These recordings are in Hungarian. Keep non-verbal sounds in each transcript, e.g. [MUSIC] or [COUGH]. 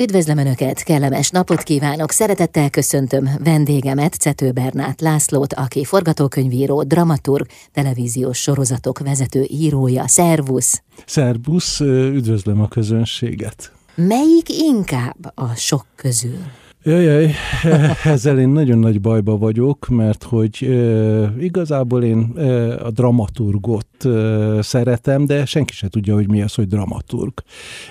Üdvözlöm Önöket, kellemes napot kívánok, szeretettel köszöntöm vendégemet, Cető Bernát Lászlót, aki forgatókönyvíró, dramaturg, televíziós sorozatok vezető írója. Szervusz! Szervusz, üdvözlöm a közönséget! Melyik inkább a sok közül? Jaj, [LAUGHS] ezzel én nagyon nagy bajba vagyok, mert hogy e, igazából én e, a dramaturgot e, szeretem, de senki se tudja, hogy mi az, hogy dramaturg.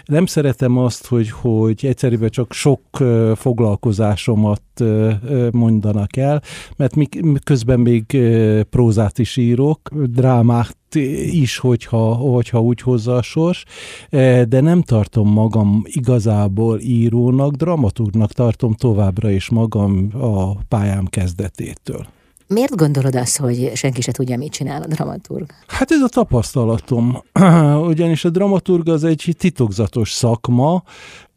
Nem szeretem azt, hogy, hogy egyszerűen csak sok e, foglalkozásomat e, mondanak el, mert mi, közben még e, prózát is írok, drámát is, hogyha, hogyha úgy hozza a sors, e, de nem tartom magam igazából írónak, dramaturgnak tartom továbbra is magam a pályám kezdetétől. Miért gondolod azt, hogy senki se tudja, mit csinál a dramaturg? Hát ez a tapasztalatom. [CLEARS THROAT] Ugyanis a dramaturg az egy titokzatos szakma,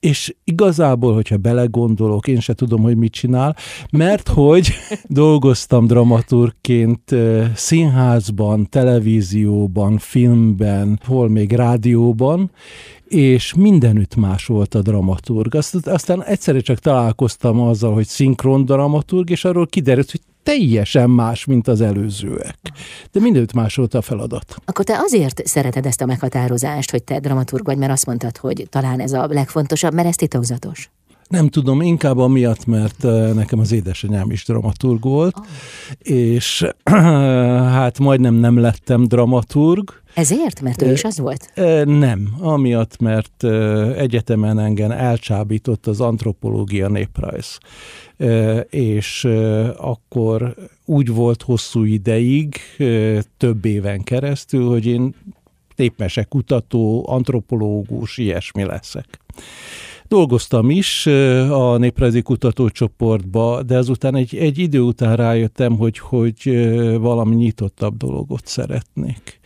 és igazából, hogyha belegondolok, én se tudom, hogy mit csinál, mert [LAUGHS] hogy dolgoztam dramaturgként színházban, televízióban, filmben, hol még rádióban, és mindenütt más volt a dramaturg. aztán egyszerre csak találkoztam azzal, hogy szinkron dramaturg, és arról kiderült, hogy teljesen más, mint az előzőek. De mindent más volt a feladat. Akkor te azért szereted ezt a meghatározást, hogy te dramaturg vagy, mert azt mondtad, hogy talán ez a legfontosabb, mert ez titokzatos. Nem tudom, inkább amiatt, mert nekem az édesanyám is dramaturg volt, oh. és [CLEARS THROAT] hát majdnem nem lettem dramaturg. Ezért? Mert ő is az volt? Nem, amiatt, mert egyetemen engem elcsábított az antropológia néprajz. És akkor úgy volt hosszú ideig, több éven keresztül, hogy én népmese kutató, antropológus, ilyesmi leszek. Dolgoztam is a néprajzi kutatócsoportba, de azután egy, egy idő után rájöttem, hogy, hogy valami nyitottabb dologot szeretnék.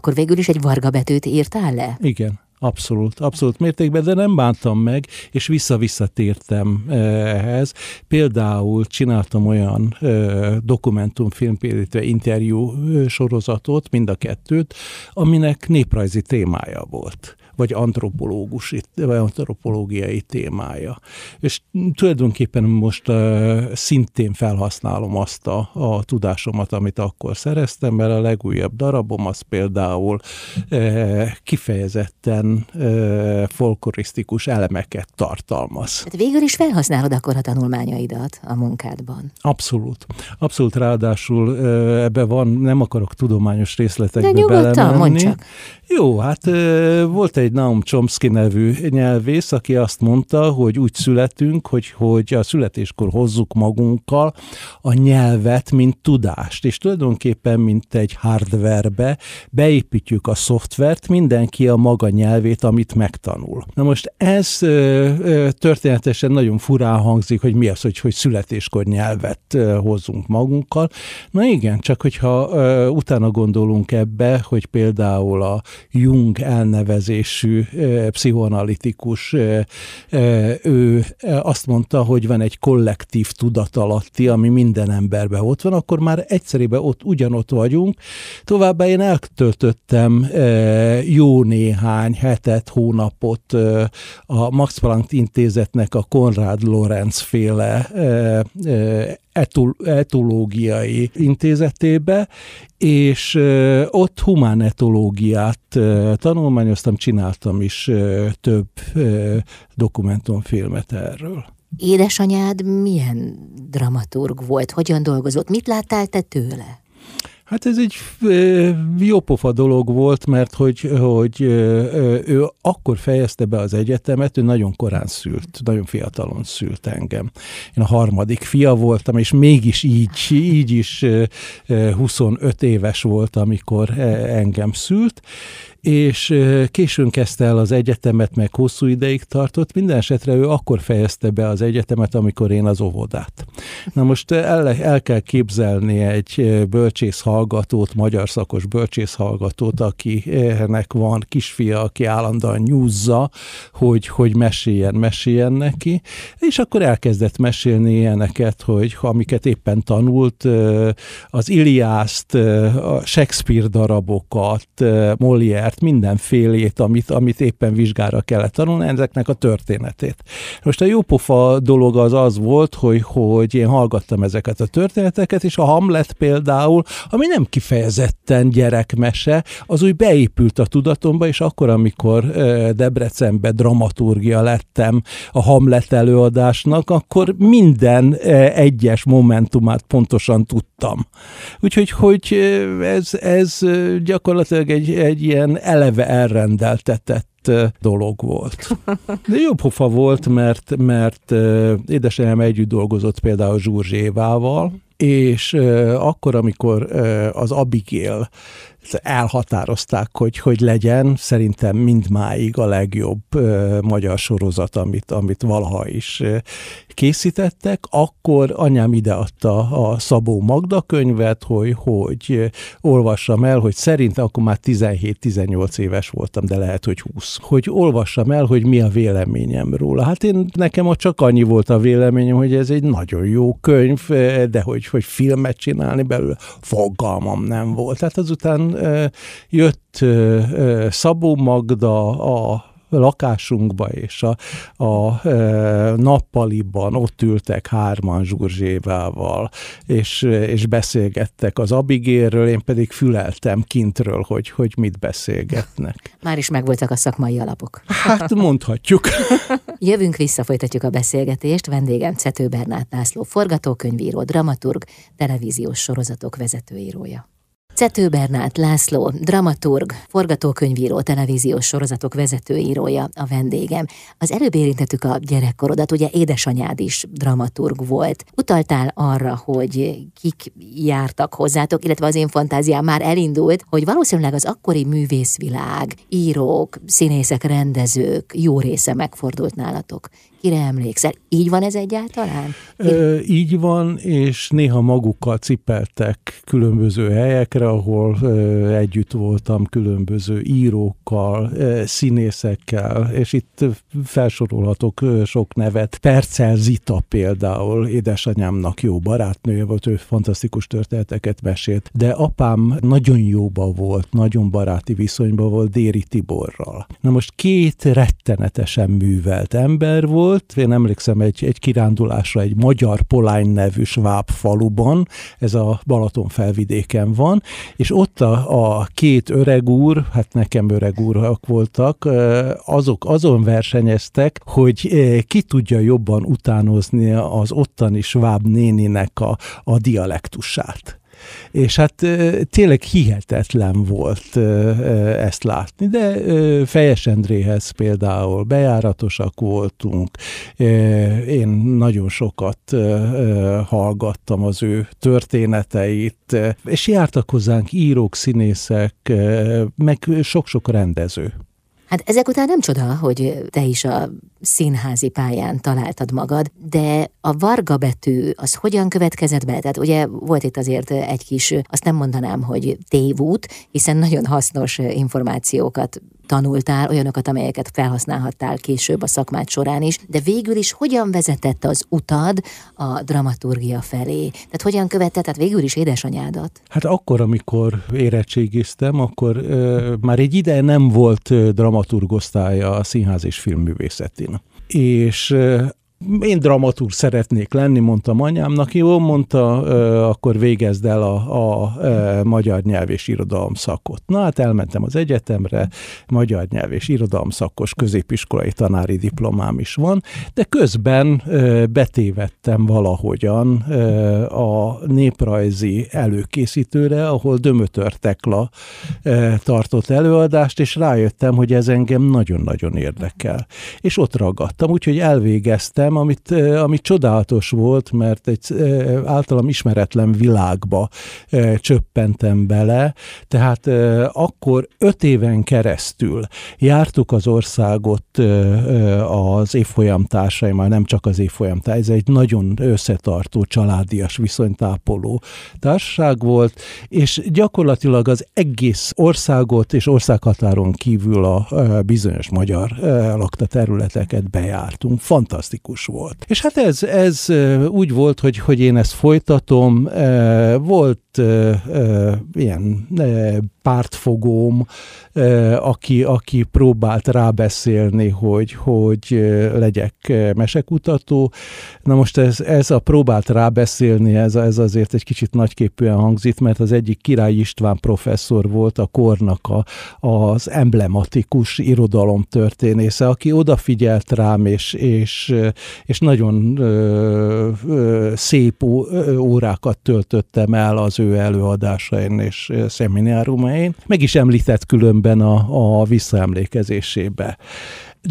Akkor végül is egy varga betűt írtál le? Igen. Abszolút, abszolút mértékben, de nem bántam meg, és vissza-visszatértem ehhez. Például csináltam olyan dokumentumfilm, illetve interjú sorozatot, mind a kettőt, aminek néprajzi témája volt vagy antropológusi, vagy antropológiai témája. És tulajdonképpen most uh, szintén felhasználom azt a, a tudásomat, amit akkor szereztem, mert a legújabb darabom az például uh, kifejezetten uh, folklorisztikus elemeket tartalmaz. Tehát végül is felhasználod akkor a tanulmányaidat a munkádban. Abszolút. Abszolút ráadásul ebbe van, nem akarok tudományos részletekbe De nyugodtan, belemenni. csak. Jó, hát volt egy Naum Chomsky nevű nyelvész, aki azt mondta, hogy úgy születünk, hogy, hogy a születéskor hozzuk magunkkal a nyelvet, mint tudást, és tulajdonképpen, mint egy hardwarebe beépítjük a szoftvert, mindenki a maga nyelvét, amit megtanul. Na most ez történetesen nagyon furán hangzik, hogy mi az, hogy, hogy születéskor nyelvet hozzunk magunkkal. Na igen, csak hogyha utána gondolunk ebbe, hogy például a Jung elnevezésű pszichoanalitikus, ő azt mondta, hogy van egy kollektív tudatalatti, ami minden emberben ott van, akkor már egyszerűen ott ugyanott vagyunk. Továbbá én eltöltöttem jó néhány hetet, hónapot a Max Planck intézetnek a Konrad Lorenz féle etológiai intézetébe, és ott humán etológiát tanulmányoztam, csináltam is több dokumentumfilmet erről. Édesanyád milyen dramaturg volt? Hogyan dolgozott? Mit láttál te tőle? Hát ez egy jópofa dolog volt, mert hogy, hogy ő akkor fejezte be az egyetemet, ő nagyon korán szült, nagyon fiatalon szült engem. Én a harmadik fia voltam, és mégis így, így is 25 éves volt, amikor engem szült, és későn kezdte el az egyetemet, meg hosszú ideig tartott. Minden esetre ő akkor fejezte be az egyetemet, amikor én az óvodát. Na most el, el kell képzelni egy bölcsész hallgatót, magyar szakos bölcsész hallgatót, akinek van kisfia, aki állandóan nyúzza, hogy, hogy meséljen, meséljen neki, és akkor elkezdett mesélni ilyeneket, hogy amiket éppen tanult, az Iliászt, a Shakespeare darabokat, Molière Homert, mindenfélét, amit, amit éppen vizsgára kellett tanulni, ezeknek a történetét. Most a jópofa dolog az az volt, hogy, hogy én hallgattam ezeket a történeteket, és a Hamlet például, ami nem kifejezetten gyerekmese, az úgy beépült a tudatomba, és akkor, amikor Debrecenbe dramaturgia lettem a Hamlet előadásnak, akkor minden egyes momentumát pontosan tudtam. Úgyhogy hogy ez, ez gyakorlatilag egy, egy ilyen eleve elrendeltetett dolog volt. De jó pofa volt, mert, mert édesanyám együtt dolgozott például Zsurzsévával, és akkor, amikor az Abigail elhatározták, hogy hogy legyen, szerintem mindmáig a legjobb magyar sorozat, amit, amit valaha is készítettek, akkor anyám ideadta a Szabó Magda könyvet, hogy, hogy olvassam el, hogy szerint akkor már 17-18 éves voltam, de lehet, hogy 20. Hogy olvassam el, hogy mi a véleményem róla. Hát én nekem ott csak annyi volt a véleményem, hogy ez egy nagyon jó könyv, de hogy, hogy filmet csinálni belőle, fogalmam nem volt. Tehát azután jött Szabó Magda, a lakásunkba, és a, a e, nappaliban ott ültek hárman Zsurzsévával, és, és beszélgettek az Abigérről, én pedig füleltem kintről, hogy, hogy mit beszélgetnek. Már is megvoltak a szakmai alapok. Hát mondhatjuk. [LAUGHS] Jövünk vissza, folytatjuk a beszélgetést. Vendégem Cető Bernát László, forgatókönyvíró, dramaturg, televíziós sorozatok vezetőírója. Cető Bernát László, dramaturg, forgatókönyvíró, televíziós sorozatok vezetőírója a vendégem. Az előbb érintettük a gyerekkorodat, ugye édesanyád is dramaturg volt. Utaltál arra, hogy kik jártak hozzátok, illetve az én fantáziám már elindult, hogy valószínűleg az akkori művészvilág, írók, színészek, rendezők jó része megfordult nálatok. Kire emlékszel? Így van ez egyáltalán? Ö, így van, és néha magukkal cipeltek különböző helyekre, ahol ö, együtt voltam különböző írókkal, ö, színészekkel, és itt felsorolhatok ö, sok nevet. Percel Zita például, édesanyámnak jó barátnője volt, ő fantasztikus történeteket mesélt, de apám nagyon jóba volt, nagyon baráti viszonyban volt Déri Tiborral. Na most két rettenetesen művelt ember volt, volt, én emlékszem egy, egy kirándulásra egy magyar Polány nevű sváb faluban, ez a Balaton felvidéken van, és ott a, a két öreg úr, hát nekem öreg úrak voltak, azok azon versenyeztek, hogy ki tudja jobban utánozni az ottani sváb néninek a, a dialektusát és hát tényleg hihetetlen volt ezt látni, de Fejes Endréhez például bejáratosak voltunk, én nagyon sokat hallgattam az ő történeteit, és jártak hozzánk írók, színészek, meg sok-sok rendező. Hát ezek után nem csoda, hogy te is a színházi pályán találtad magad, de a Varga betű az hogyan következett be? Tehát ugye volt itt azért egy kis, azt nem mondanám, hogy tévút, hiszen nagyon hasznos információkat tanultál, olyanokat, amelyeket felhasználhattál később a szakmád során is, de végül is hogyan vezetett az utad a dramaturgia felé? Tehát hogyan követett, tehát végül is édesanyádat? Hát akkor, amikor érettségiztem, akkor ö, már egy ideje nem volt dramaturgosztálya a színház és filmművészetén. És én dramatúr szeretnék lenni, mondtam anyámnak, jó, mondta, akkor végezd el a, a, a magyar nyelv és irodalom szakot. Na hát elmentem az egyetemre, magyar nyelv és irodalom szakos középiskolai tanári diplomám is van, de közben betévettem valahogyan a néprajzi előkészítőre, ahol Dömötör Tekla tartott előadást, és rájöttem, hogy ez engem nagyon-nagyon érdekel. És ott ragadtam, úgyhogy elvégeztem, éltem, amit, ami csodálatos volt, mert egy általam ismeretlen világba csöppentem bele, tehát akkor öt éven keresztül jártuk az országot az évfolyam társaimmal, nem csak az évfolyam ez egy nagyon összetartó, családias, viszonytápoló társaság volt, és gyakorlatilag az egész országot és országhatáron kívül a bizonyos magyar lakta területeket bejártunk. Fantasztikus fantasztikus volt. És hát ez, ez úgy volt, hogy, hogy én ezt folytatom, volt ilyen pártfogóm, aki, aki próbált rábeszélni, hogy, hogy legyek mesekutató. Na most ez, ez a próbált rábeszélni, ez, ez azért egy kicsit nagyképűen hangzik, mert az egyik Király István professzor volt a kornak a, az emblematikus irodalom történésze, aki odafigyelt rám, és, és, és nagyon ö, ö, szép órákat töltöttem el az ő előadásain és szeminárumain. Meg is említett különben a, a visszaemlékezésébe.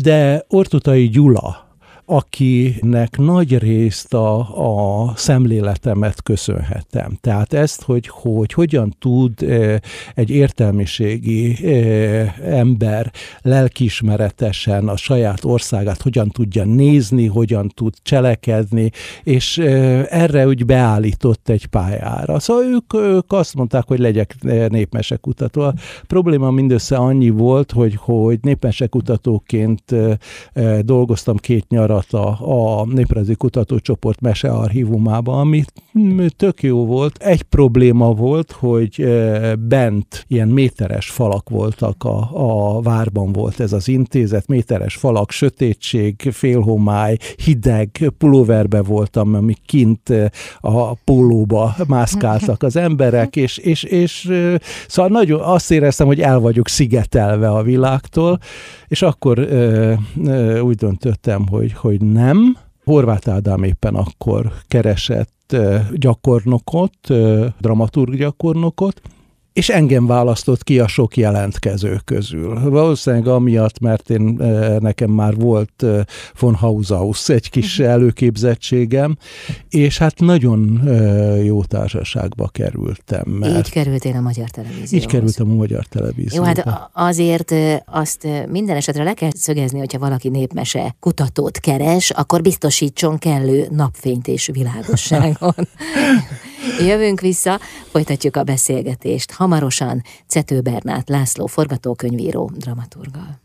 De Ortutai Gyula, akinek nagy részt a, a szemléletemet köszönhetem. Tehát ezt, hogy, hogy hogyan tud egy értelmiségi ember lelkismeretesen a saját országát hogyan tudja nézni, hogyan tud cselekedni, és erre úgy beállított egy pályára. Szóval ők, ők azt mondták, hogy legyek népmesekutató. A probléma mindössze annyi volt, hogy, hogy népmesekutatóként dolgoztam két nyarat alatt a, Néprajzi Kutatócsoport mesearchívumában, ami tök jó volt. Egy probléma volt, hogy e, bent ilyen méteres falak voltak, a, a várban volt ez az intézet, méteres falak, sötétség, félhomály, hideg, pulóverbe voltam, ami kint e, a pólóba mászkáltak az emberek, és, és, és e, szóval nagyon azt éreztem, hogy el vagyok szigetelve a világtól, és akkor ö, ö, úgy döntöttem, hogy, hogy nem. Horváth Ádám éppen akkor keresett gyakornokot, dramaturg gyakornokot, és engem választott ki a sok jelentkező közül. Valószínűleg amiatt, mert én nekem már volt von Haushaus egy kis mhm. előképzettségem, és hát nagyon jó társaságba kerültem. Mert így kerültél a Magyar Televízióhoz. Így kerültem a Magyar Televízióhoz. Jó, hát azért azt minden esetre le kell szögezni, hogyha valaki népmese kutatót keres, akkor biztosítson kellő napfényt és világosságon. [LAUGHS] Jövünk vissza, folytatjuk a beszélgetést. Hamarosan Cető Bernát László forgatókönyvíró dramaturgal.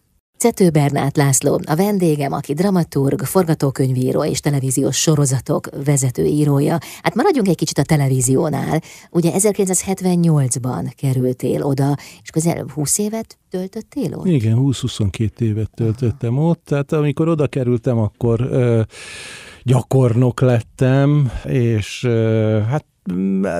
Cető Bernát László, a vendégem, aki dramaturg, forgatókönyvíró és televíziós sorozatok vezetőírója. Hát maradjunk egy kicsit a televíziónál. Ugye 1978-ban kerültél oda, és közel 20 évet töltöttél ott? Igen, 20-22 évet töltöttem ott. Tehát amikor oda kerültem, akkor ö, gyakornok lettem, és ö, hát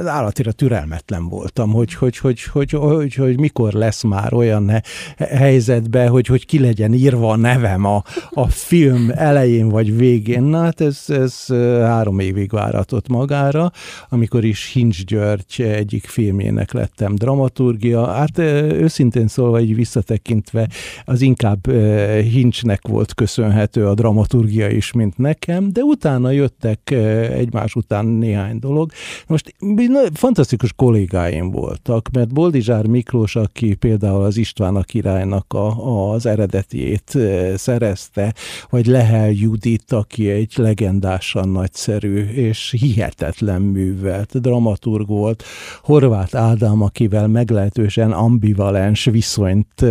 állatira türelmetlen voltam, hogy, hogy, hogy, hogy, hogy, hogy mikor lesz már olyan helyzetbe, hogy, hogy ki legyen írva a nevem a, a film elején vagy végén. Na hát ez, ez három évig váratott magára, amikor is Hincs György egyik filmjének lettem dramaturgia. Hát őszintén szólva így visszatekintve az inkább Hincsnek volt köszönhető a dramaturgia is, mint nekem, de utána jöttek egymás után néhány dolog. Most fantasztikus kollégáim voltak, mert Boldizsár Miklós, aki például az István a királynak a, az eredetiét szerezte, vagy Lehel Judit, aki egy legendásan nagyszerű és hihetetlen művelt dramaturg volt, Horváth Ádám, akivel meglehetősen ambivalens viszonyt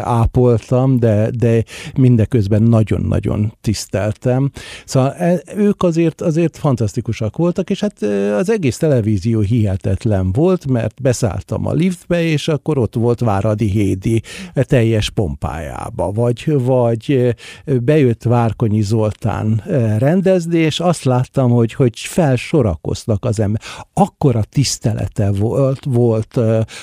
ápoltam, de, de mindeközben nagyon-nagyon tiszteltem. Szóval e, ők azért, azért fantasztikusak voltak, és hát az egész televízió hihetetlen volt, mert beszálltam a liftbe, és akkor ott volt Váradi Hédi teljes pompájába, vagy, vagy bejött Várkonyi Zoltán rendezni, és azt láttam, hogy, hogy felsorakoztak az ember. Akkora tisztelete volt, volt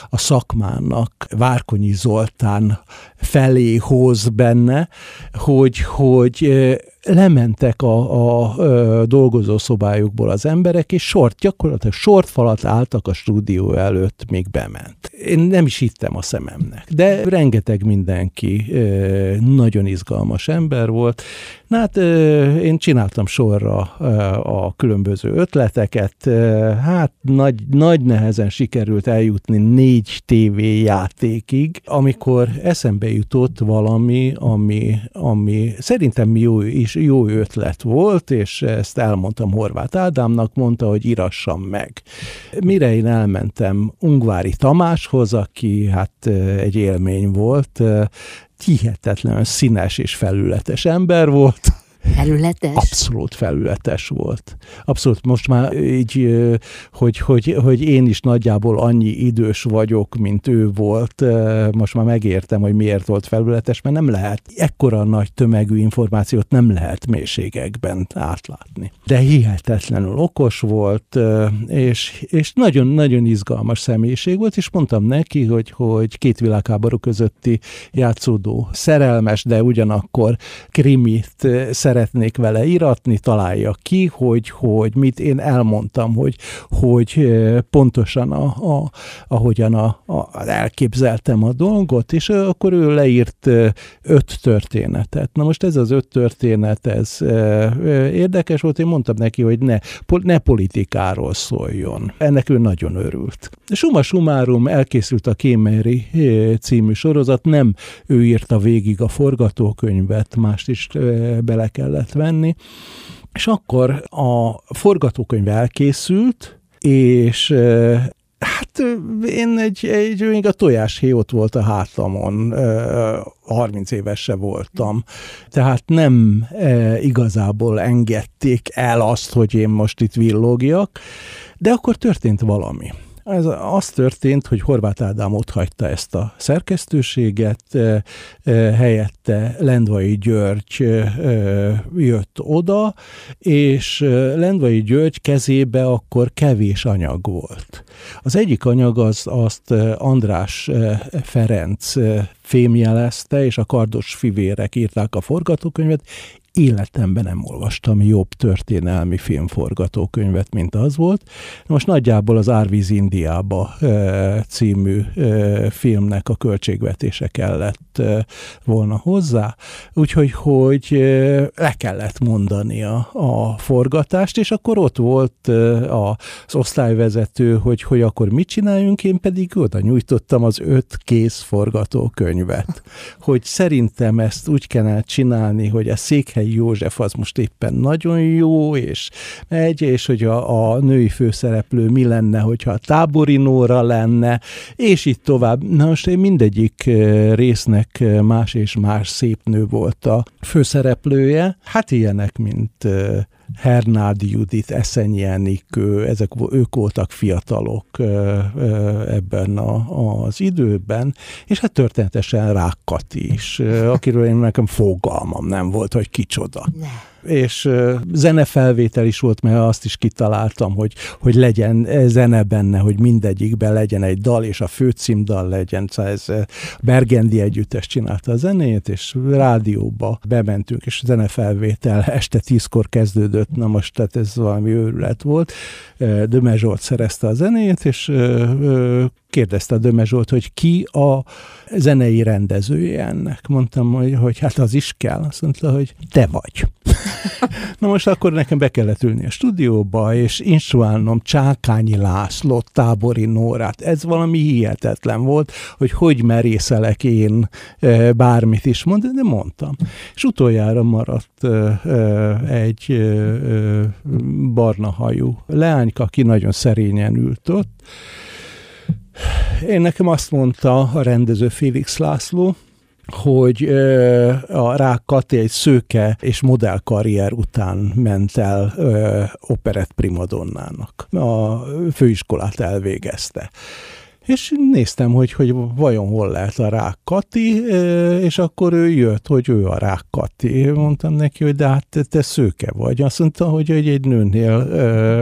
a szakmának Várkonyi Zoltán felé hoz benne, hogy, hogy lementek a, a, a dolgozószobájukból az emberek, és sort, gyakorlatilag sortfalat álltak a stúdió előtt, még bement. Én nem is hittem a szememnek, de rengeteg mindenki nagyon izgalmas ember volt. Na hát én csináltam sorra a különböző ötleteket, hát nagy, nagy nehezen sikerült eljutni négy tévéjátékig, amikor eszembe jutott valami, ami, ami szerintem jó is jó ötlet volt, és ezt elmondtam Horváth Ádámnak, mondta, hogy írassam meg. Mire én elmentem Ungvári Tamáshoz, aki hát egy élmény volt, hihetetlen színes és felületes ember volt, Felületes? Abszolút felületes volt. Abszolút most már így, hogy, hogy, hogy én is nagyjából annyi idős vagyok, mint ő volt, most már megértem, hogy miért volt felületes, mert nem lehet, ekkora nagy tömegű információt nem lehet mélységekben átlátni. De hihetetlenül okos volt, és, és nagyon-nagyon izgalmas személyiség volt, és mondtam neki, hogy, hogy két világháború közötti játszódó szerelmes, de ugyanakkor krimit szeretnék vele iratni, találja ki, hogy, hogy mit én elmondtam, hogy, hogy pontosan a, a, ahogyan a, a, elképzeltem a dolgot, és akkor ő leírt öt történetet. Na most ez az öt történet, ez érdekes volt, én mondtam neki, hogy ne, ne politikáról szóljon. Ennek ő nagyon örült. Suma sumárum elkészült a Kémeri című sorozat, nem ő írta végig a forgatókönyvet, mást is bele kellett venni, és akkor a forgatókönyv elkészült, és Hát én egy, egy még a tojáshéj ott volt a hátamon, 30 éves se voltam. Tehát nem igazából engedték el azt, hogy én most itt villogjak, de akkor történt valami. Ez az történt, hogy Horváth Ádám ott hagyta ezt a szerkesztőséget, helyette Lendvai György jött oda, és Lendvai György kezébe akkor kevés anyag volt. Az egyik anyag az, azt András Ferenc fémjelezte, és a kardos fivérek írták a forgatókönyvet, életemben nem olvastam jobb történelmi filmforgatókönyvet, mint az volt. Most nagyjából az Árvíz Indiába című filmnek a költségvetése kellett volna hozzá, úgyhogy hogy le kellett mondani a, forgatást, és akkor ott volt az osztályvezető, hogy, hogy akkor mit csináljunk, én pedig oda nyújtottam az öt kész forgatókönyvet, hogy szerintem ezt úgy kellene csinálni, hogy a székhely Székely József az most éppen nagyon jó, és megy, és hogy a, a női főszereplő mi lenne, hogyha a tábori Nóra lenne, és így tovább. Na most én mindegyik résznek más és más szép nő volt a főszereplője. Hát ilyenek, mint Hernádi Judit, Eszenyi Enikő, ezek, ők voltak fiatalok ebben a, az időben, és hát történetesen Rákkati is, akiről én nekem fogalmam nem volt, hogy kicsoda. Ne és zenefelvétel is volt, mert azt is kitaláltam, hogy, hogy legyen zene benne, hogy mindegyikben legyen egy dal, és a főcímdal legyen. Szóval ez Bergendi együttes csinálta a zenét, és rádióba bementünk, és zenefelvétel este tízkor kezdődött, na most tehát ez valami őrület volt. Döme Zsolt szerezte a zenét, és kérdezte a Döme Zsolt, hogy ki a zenei rendezője ennek. Mondtam, hogy, hogy hát az is kell. Azt mondta, hogy te vagy. [LAUGHS] Na most akkor nekem be kellett ülni a stúdióba, és instruálnom Csákányi László, Tábori Nórát. Ez valami hihetetlen volt, hogy hogy merészelek én bármit is mondani, de mondtam. És utoljára maradt egy barna hajú leányka, aki nagyon szerényen ült ott, én nekem azt mondta a rendező Félix László, hogy a Rák Kati egy szőke és modellkarrier után ment el operett primadonnának. A főiskolát elvégezte. És néztem, hogy, hogy vajon hol lehet a Rák Kati, és akkor ő jött, hogy ő a Rák Kati. Mondtam neki, hogy de hát te, te szőke vagy. Azt mondta, hogy egy nőnél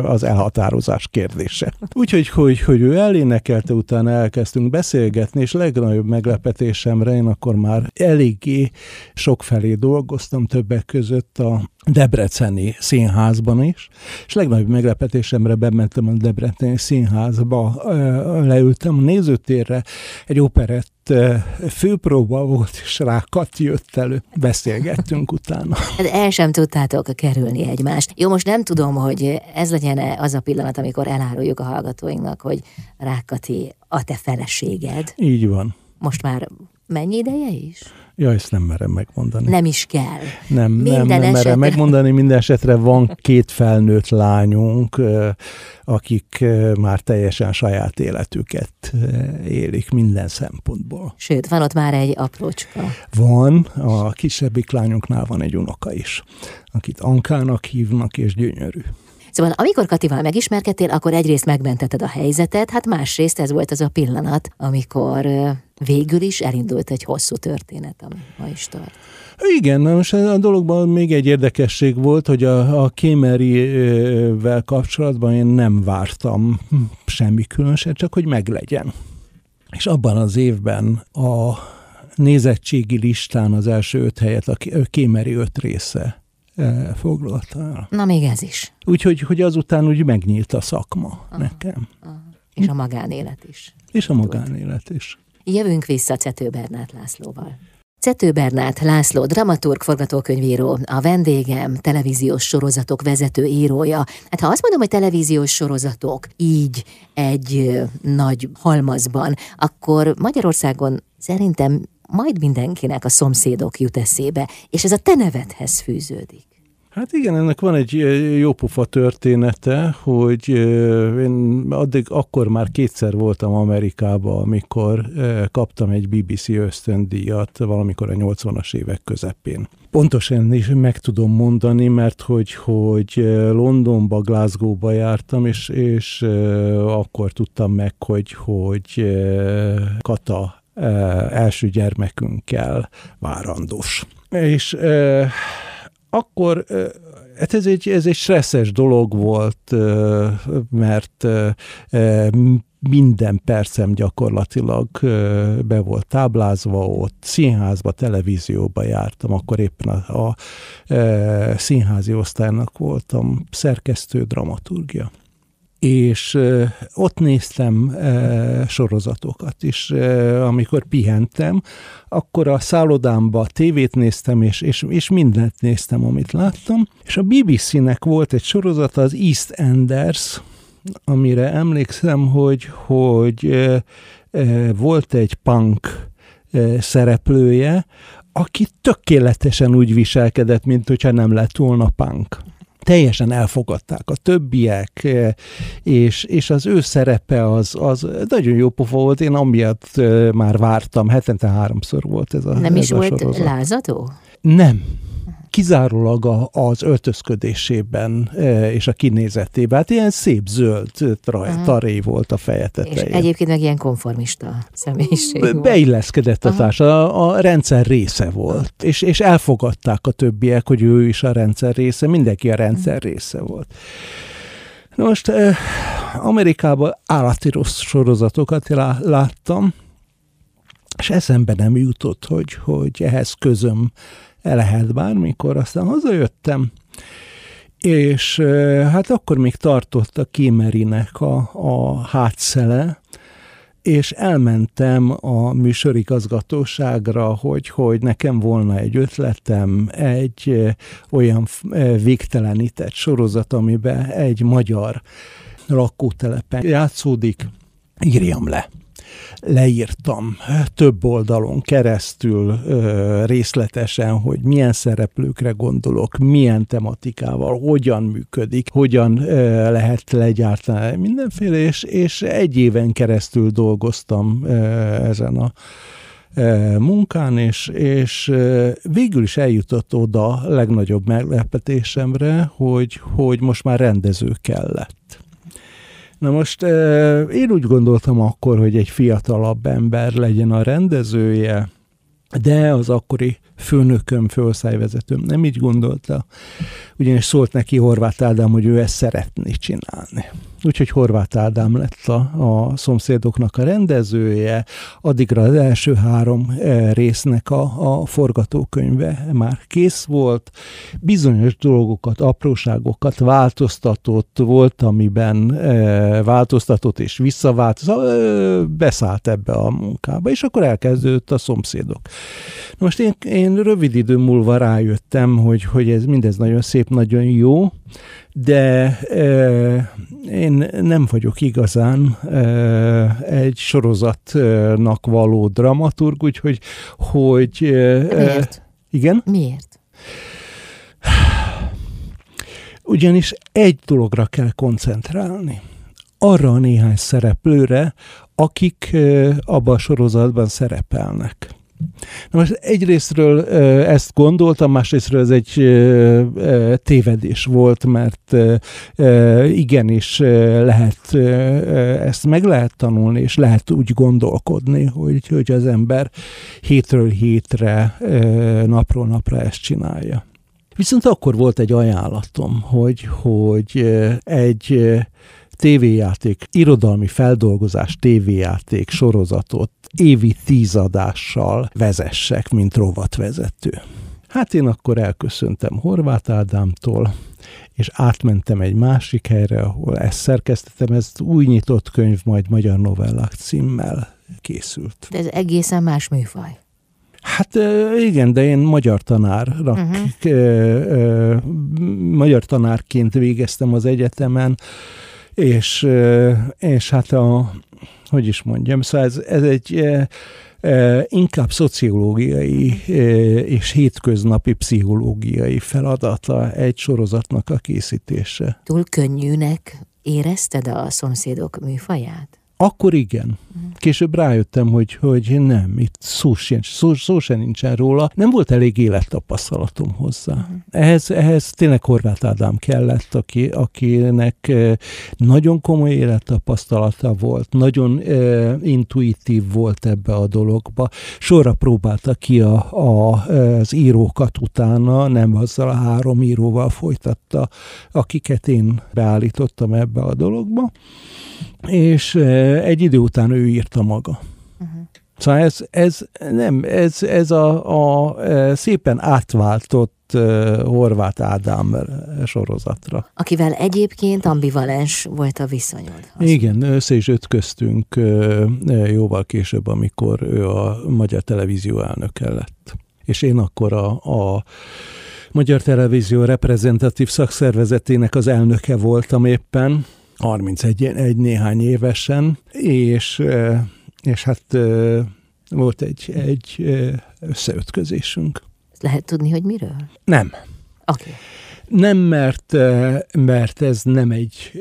az elhatározás kérdése. [LAUGHS] Úgyhogy, hogy, hogy ő elénekelte, utána elkezdtünk beszélgetni, és legnagyobb meglepetésemre én akkor már eléggé sokfelé dolgoztam, többek között a Debreceni színházban is, és legnagyobb meglepetésemre bementem a Debreceni színházba, leültem nézőtérre, egy operett főpróba volt, és rá Kati jött elő, beszélgettünk utána. Hát el sem tudtátok kerülni egymást. Jó, most nem tudom, hogy ez legyen az a pillanat, amikor eláruljuk a hallgatóinknak, hogy Rákati a te feleséged. Így van. Most már mennyi ideje is? Ja, ezt nem merem megmondani. Nem is kell. Nem, Minden nem, nem esetre- merem megmondani. Minden esetre van két felnőtt lányunk, akik már teljesen saját életüket élik minden szempontból. Sőt, van ott már egy aprócska. Van, a kisebbik lányunknál van egy unoka is, akit Ankának hívnak, és gyönyörű. Szóval amikor Katival megismerkedtél, akkor egyrészt megmentetted a helyzetet, hát másrészt ez volt az a pillanat, amikor végül is elindult egy hosszú történet, ami ma is tart. Igen, na most a dologban még egy érdekesség volt, hogy a, a Kémeri-vel kapcsolatban én nem vártam semmi különöset, csak hogy meglegyen. És abban az évben a nézettségi listán az első öt helyet a Kémeri öt része foglalta el. Na még ez is. Úgyhogy hogy azután úgy megnyílt a szakma nekem. És a magánélet is. És a magánélet is. Jövünk vissza Cető Bernát Lászlóval. Cető Bernát László, dramaturg, forgatókönyvíró, a vendégem, televíziós sorozatok vezető írója. Hát ha azt mondom, hogy televíziós sorozatok így egy nagy halmazban, akkor Magyarországon szerintem majd mindenkinek a szomszédok jut eszébe, és ez a te nevedhez fűződik. Hát igen, ennek van egy jópofa története, hogy én addig akkor már kétszer voltam Amerikában, amikor kaptam egy BBC ösztöndíjat valamikor a 80-as évek közepén. Pontosan is meg tudom mondani, mert hogy, hogy Londonba, Glasgow-ba jártam, és, és akkor tudtam meg, hogy, hogy Kata első gyermekünkkel várandós. És akkor hát ez egy, ez egy stresszes dolog volt, mert minden percem gyakorlatilag be volt táblázva ott, színházba, televízióba jártam, akkor éppen a, a színházi osztálynak voltam szerkesztő dramaturgia és ott néztem sorozatokat. Ö, amikor pihentem, akkor a szállodámba tévét néztem, és, és, és mindent néztem, amit láttam. És a BBC-nek volt egy sorozata, az East Enders, amire emlékszem, hogy, hogy volt egy punk szereplője, aki tökéletesen úgy viselkedett, mint hogyha nem lett volna punk teljesen elfogadták a többiek, eh, és, és az ő szerepe az, az nagyon jó pofa volt. Én amiatt eh, már vártam, hetente háromszor volt ez a Nem ez is a volt sorozat. lázadó? Nem. Kizárólag a, az öltözködésében eh, és a kinézetében. Hát ilyen szép zöld Aha. taré volt a feje És tetején. egyébként meg ilyen konformista személyiség Be- volt. Beilleszkedett a Aha. társ, a, a rendszer része volt, és, és elfogadták a többiek, hogy ő is a rendszer része, mindenki a rendszer része volt. Na most eh, Amerikában állati rossz sorozatokat lá, láttam, és eszembe nem jutott, hogy, hogy ehhez közöm lehet bármikor. Aztán hazajöttem, és hát akkor még tartott a Kémerinek a, a hátszele, és elmentem a műsorigazgatóságra, hogy, hogy nekem volna egy ötletem, egy olyan végtelenített sorozat, amiben egy magyar lakótelepen játszódik, írjam le. Leírtam több oldalon keresztül részletesen, hogy milyen szereplőkre gondolok, milyen tematikával, hogyan működik, hogyan lehet legyártani mindenféle, és, és egy éven keresztül dolgoztam ezen a munkán, és, és végül is eljutott oda legnagyobb meglepetésemre, hogy, hogy most már rendező kellett. Na most én úgy gondoltam akkor, hogy egy fiatalabb ember legyen a rendezője, de az akkori főnököm, főosztályvezetőm nem így gondolta, ugyanis szólt neki Horváth Ádám, hogy ő ezt szeretné csinálni. Úgyhogy Horváth Ádám lett a, a szomszédoknak a rendezője, addigra az első három eh, résznek a, a forgatókönyve már kész volt, bizonyos dolgokat, apróságokat változtatott, volt, amiben e, változtatott és visszaváltozott, e, beszállt ebbe a munkába, és akkor elkezdődött a szomszédok. Most én, én rövid idő múlva rájöttem, hogy, hogy ez mindez nagyon szép, nagyon jó, de e, én nem vagyok igazán egy sorozatnak való dramaturg, úgyhogy hogy... Miért? Igen? Miért? Ugyanis egy dologra kell koncentrálni. Arra a néhány szereplőre, akik abban a sorozatban szerepelnek. Na most egyrésztről ezt gondoltam, másrésztről ez egy tévedés volt, mert igenis lehet, ezt meg lehet tanulni, és lehet úgy gondolkodni, hogy, hogy az ember hétről hétre, napról napra ezt csinálja. Viszont akkor volt egy ajánlatom, hogy, hogy egy tévéjáték, irodalmi feldolgozás tévéjáték sorozatot évi tízadással vezessek, mint rovatvezető. Hát én akkor elköszöntem Horváth Ádámtól, és átmentem egy másik helyre, ahol ezt szerkesztettem, ez új nyitott könyv, majd Magyar Novellák címmel készült. De ez egészen más műfaj. Hát igen, de én magyar tanárra, uh-huh. magyar tanárként végeztem az egyetemen, és, és hát a, hogy is mondjam, szóval ez, ez egy inkább szociológiai és hétköznapi pszichológiai feladata egy sorozatnak a készítése. Túl könnyűnek érezted a szomszédok műfaját? Akkor igen. Később rájöttem, hogy, hogy nem, itt szó, sincs, szó, szó sem nincsen róla. Nem volt elég élettapasztalatom hozzá. Uh-huh. Ehhez, ehhez tényleg Horváth Ádám kellett, aki, akinek nagyon komoly élettapasztalata volt, nagyon uh, intuitív volt ebbe a dologba. Sorra próbálta ki a, a, az írókat utána, nem azzal a három íróval folytatta, akiket én beállítottam ebbe a dologba és egy idő után ő írta maga. Uh-huh. Szóval ez, ez, nem, ez, ez a, a szépen átváltott uh, Horváth Ádám sorozatra. Akivel egyébként ambivalens volt a viszonyod. Igen, össze is ötköztünk uh, jóval később, amikor ő a Magyar Televízió elnöke lett. És én akkor a, a Magyar Televízió reprezentatív szakszervezetének az elnöke voltam éppen, 31 egy néhány évesen, és, és hát volt egy, egy összeütközésünk. Lehet tudni, hogy miről? Nem. Oké. Okay. Nem, mert, mert ez nem egy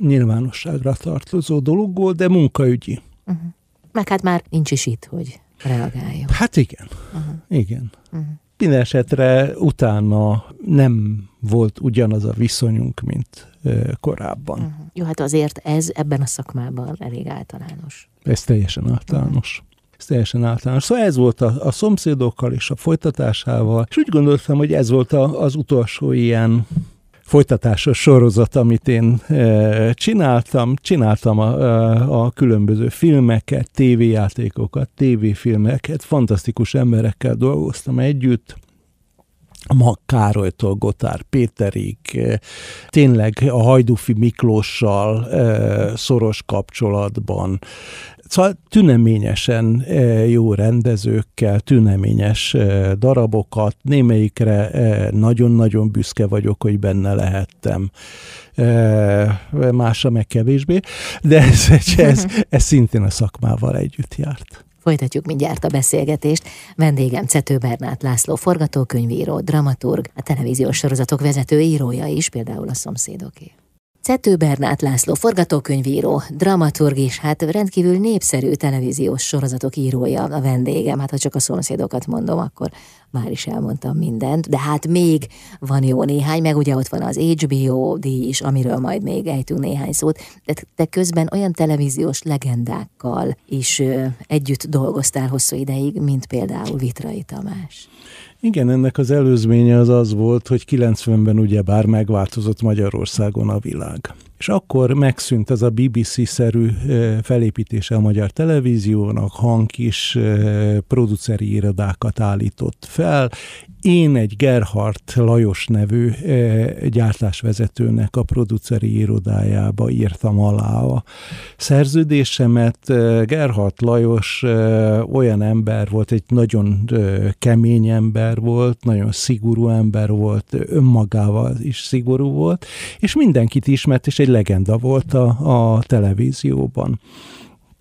nyilvánosságra tartozó dolog volt, de munkaügyi. Uh-huh. Meg hát már nincs is itt, hogy reagáljon. Hát igen. Uh-huh. Igen. Uh-huh. Minden esetre utána nem volt ugyanaz a viszonyunk, mint korábban. Uh-huh. Jó, hát azért ez ebben a szakmában elég általános. Ez teljesen általános. Uh-huh. Ez teljesen általános. Szóval ez volt a, a szomszédokkal és a folytatásával, és úgy gondoltam, hogy ez volt a, az utolsó ilyen folytatásos sorozat, amit én e, csináltam. Csináltam a, a, a különböző filmeket, tévéjátékokat, tévéfilmeket, fantasztikus emberekkel dolgoztam együtt, Ma Károlytól Gotár Péterig, eh, tényleg a Hajdufi Miklóssal eh, szoros kapcsolatban, Szóval tüneményesen eh, jó rendezőkkel, tüneményes darabokat, némelyikre nagyon-nagyon büszke vagyok, hogy benne lehettem, másra meg kevésbé, de ez, ez, ez [LAUGHS] szintén a szakmával együtt járt. Folytatjuk mindjárt a beszélgetést. Vendégem Cető Bernát László, forgatókönyvíró, dramaturg, a televíziós sorozatok vezető írója is, például a szomszédoké. Cető Bernát László, forgatókönyvíró, dramaturg is, hát rendkívül népszerű televíziós sorozatok írója a vendégem. Hát ha csak a szomszédokat mondom, akkor már is elmondtam mindent, de hát még van jó néhány, meg ugye ott van az HBO díj is, amiről majd még ejtünk néhány szót, de te közben olyan televíziós legendákkal is ö, együtt dolgoztál hosszú ideig, mint például Vitrai Tamás. Igen, ennek az előzménye az az volt, hogy 90-ben ugye bár megváltozott Magyarországon a világ. És akkor megszűnt ez a BBC-szerű felépítése a magyar televíziónak, hangkis produceri irodákat állított fel, én egy Gerhard Lajos nevű gyártásvezetőnek a produceri irodájába írtam alá a szerződésemet. Gerhard Lajos olyan ember volt, egy nagyon kemény ember volt, nagyon szigorú ember volt, önmagával is szigorú volt, és mindenkit ismert, és egy legenda volt a, a televízióban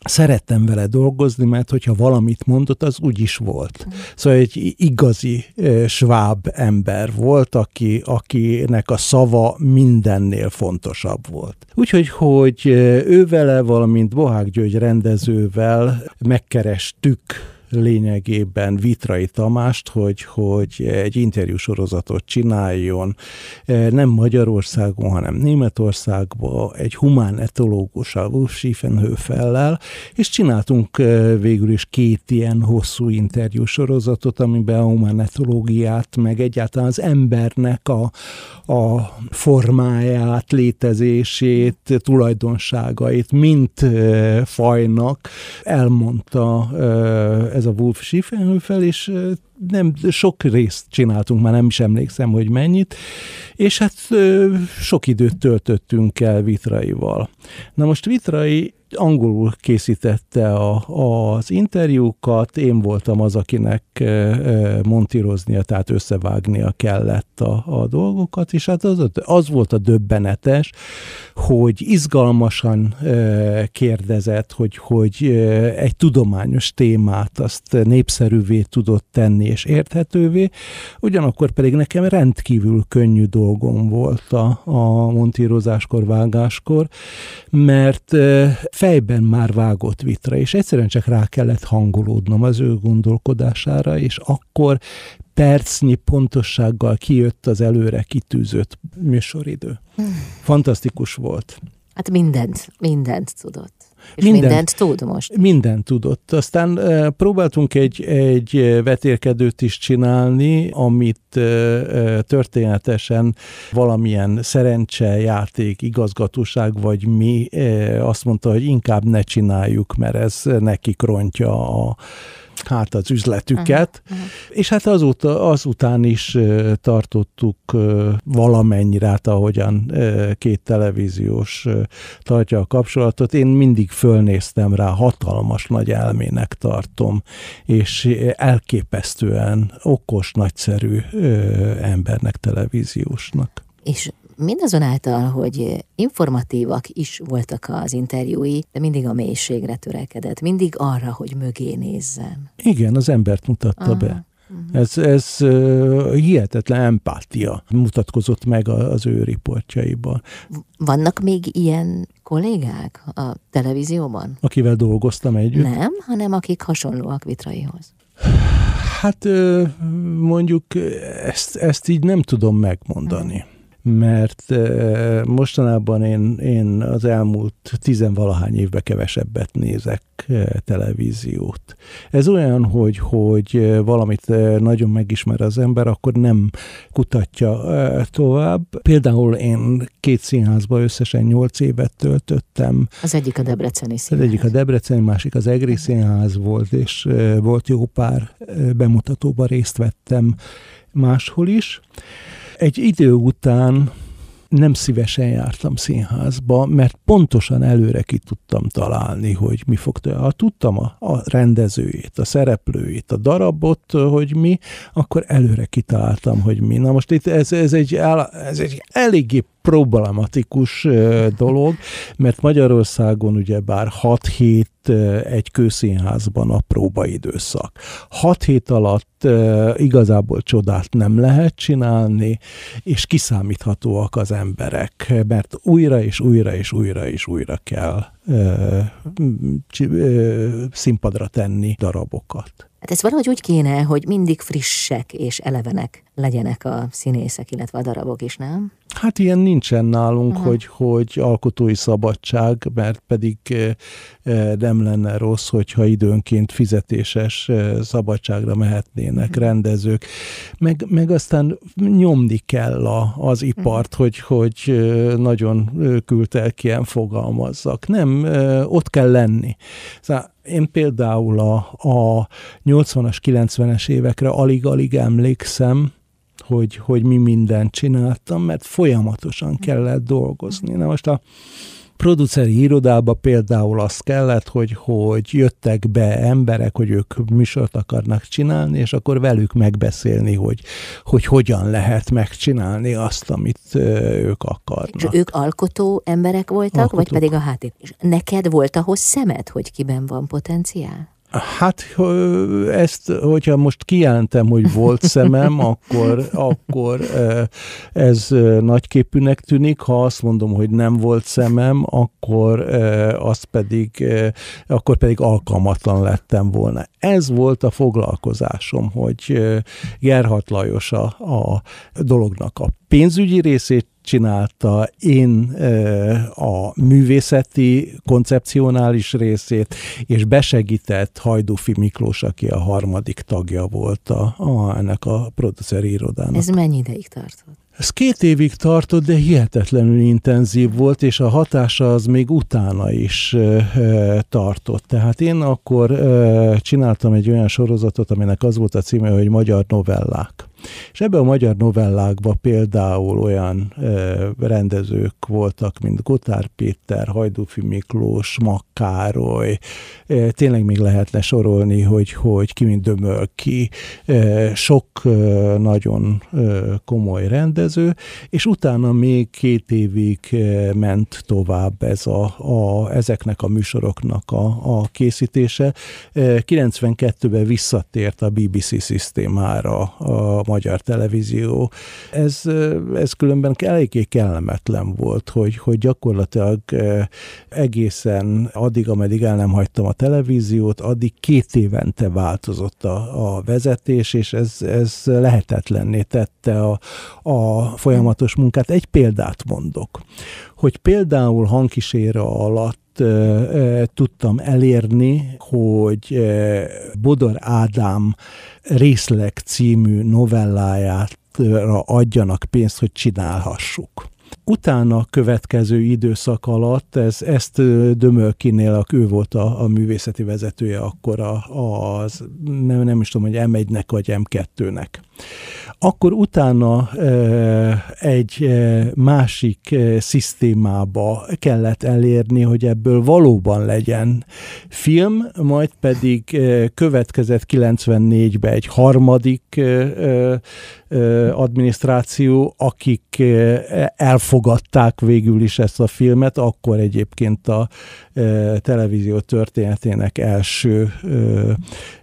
szerettem vele dolgozni, mert hogyha valamit mondott, az úgy is volt. Szóval egy igazi sváb ember volt, aki, akinek a szava mindennél fontosabb volt. Úgyhogy, hogy ő vele, valamint Bohák György rendezővel megkerestük lényegében Vitrai Tamást, hogy, hogy egy interjú sorozatot csináljon, e, nem Magyarországon, hanem Németországban, egy humán etológussal, Wolf és csináltunk e, végül is két ilyen hosszú interjú sorozatot, amiben a humán etológiát, meg egyáltalán az embernek a, a formáját, létezését, tulajdonságait, mint e, fajnak elmondta ez a Wolf Schiefenhöfel, és nem, sok részt csináltunk, már nem is emlékszem, hogy mennyit, és hát sok időt töltöttünk el Vitraival. Na most Vitrai angolul készítette a, az interjúkat, én voltam az, akinek montíroznia, tehát összevágnia kellett a, a dolgokat, és hát az, az volt a döbbenetes, hogy izgalmasan kérdezett, hogy, hogy egy tudományos témát azt népszerűvé tudott tenni és érthetővé, ugyanakkor pedig nekem rendkívül könnyű dolgom volt a, a montírozáskor, vágáskor, mert fejben már vágott vitra, és egyszerűen csak rá kellett hangolódnom az ő gondolkodására, és akkor percnyi pontossággal kijött az előre kitűzött műsoridő. Hmm. Fantasztikus volt. Hát mindent, mindent tudott. És mindent, mindent tud most? Mindent tudott. Aztán próbáltunk egy, egy vetélkedőt is csinálni, amit történetesen valamilyen szerencsejáték, igazgatóság vagy mi azt mondta, hogy inkább ne csináljuk, mert ez nekik rontja a hát az üzletüket, uh-huh, uh-huh. és hát azóta, azután is tartottuk valamennyire, hát ahogyan két televíziós tartja a kapcsolatot, én mindig fölnéztem rá, hatalmas nagy elmének tartom, és elképesztően okos, nagyszerű embernek, televíziósnak. És mindazonáltal, hogy informatívak is voltak az interjúi, de mindig a mélységre törekedett, mindig arra, hogy mögé nézzen. Igen, az embert mutatta Aha. be. Uh-huh. Ez, ez uh, hihetetlen empátia mutatkozott meg az ő riportjaiban. Vannak még ilyen kollégák a televízióban? Akivel dolgoztam együtt? Nem, hanem akik hasonlóak Vitraihoz. Hát mondjuk ezt, ezt így nem tudom megmondani. Mert mostanában én, én az elmúlt tizenvalahány évben kevesebbet nézek televíziót. Ez olyan, hogy, hogy valamit nagyon megismer az ember, akkor nem kutatja tovább. Például én két színházba összesen nyolc évet töltöttem. Az egyik a Debreceni színház. Az egyik a Debreceni, másik az Egri színház volt, és volt jó pár bemutatóba részt vettem máshol is. Egy idő után nem szívesen jártam színházba, mert pontosan előre ki tudtam találni, hogy mi fog történni. Ha tudtam a, a rendezőjét, a szereplőjét, a darabot, hogy mi, akkor előre kitaláltam, hogy mi. Na most itt ez, ez, egy, ez egy eléggé problematikus dolog, mert Magyarországon ugye bár 6 hét egy kőszínházban a próbaidőszak. 6 hét alatt igazából csodát nem lehet csinálni, és kiszámíthatóak az emberek, mert újra és újra és újra és újra kell színpadra tenni darabokat. Hát ez valahogy úgy kéne, hogy mindig frissek és elevenek legyenek a színészek, illetve a darabok is, nem? Hát ilyen nincsen nálunk, uh-huh. hogy, hogy alkotói szabadság, mert pedig nem lenne rossz, hogyha időnként fizetéses szabadságra mehetnének uh-huh. rendezők. Meg, meg aztán nyomni kell a, az ipart, uh-huh. hogy, hogy nagyon kültelkien fogalmazzak. Nem, ott kell lenni. Szóval én például a, a 80-as, 90-es évekre alig-alig emlékszem, hogy, hogy mi mindent csináltam, mert folyamatosan kellett dolgozni. Na most a produceri irodába például az kellett, hogy, hogy jöttek be emberek, hogy ők műsort akarnak csinálni, és akkor velük megbeszélni, hogy, hogy hogyan lehet megcsinálni azt, amit ők akarnak. És ők alkotó emberek voltak, Alkotók. vagy pedig a háttér? És neked volt ahhoz szemed, hogy kiben van potenciál? Hát ezt, hogyha most kijelentem, hogy volt szemem, [LAUGHS] akkor, akkor ez nagyképűnek tűnik. Ha azt mondom, hogy nem volt szemem, akkor az pedig, akkor pedig alkalmatlan lettem volna. Ez volt a foglalkozásom, hogy Gerhard Lajos a, a dolognak a pénzügyi részét csinálta, én a művészeti, koncepcionális részét, és besegített Hajdúfi Miklós, aki a harmadik tagja volt a, a, ennek a produceri irodának. Ez mennyi ideig tartott? Ez két évig tartott, de hihetetlenül intenzív volt, és a hatása az még utána is e, tartott. Tehát én akkor e, csináltam egy olyan sorozatot, aminek az volt a címe, hogy Magyar novellák. És ebben a magyar novellákban például olyan e, rendezők voltak, mint Gotár Péter, Hajdúfi Miklós, Makkároly, e, tényleg még lehetne sorolni, hogy, hogy ki mint Dömölki, e, sok e, nagyon e, komoly rendező, és utána még két évig e, ment tovább ez a, a, ezeknek a műsoroknak a, a készítése. E, 92-ben visszatért a BBC szisztémára a magyar televízió. Ez, ez különben eléggé kellemetlen volt, hogy, hogy gyakorlatilag egészen addig, ameddig el nem hagytam a televíziót, addig két évente változott a, a vezetés, és ez, ez lehetetlenné tette a, a folyamatos munkát. Egy példát mondok, hogy például hangkísére alatt tudtam elérni, hogy Bodor Ádám részleg című novelláját adjanak pénzt, hogy csinálhassuk. Utána következő időszak alatt, ez, ezt Dömölkinél, ő volt a, a művészeti vezetője akkor a, az, nem, nem is tudom, hogy M1-nek vagy M2-nek akkor utána egy másik szisztémába kellett elérni, hogy ebből valóban legyen film, majd pedig következett 94-ben egy harmadik adminisztráció, akik elfogadták végül is ezt a filmet, akkor egyébként a televízió történetének első,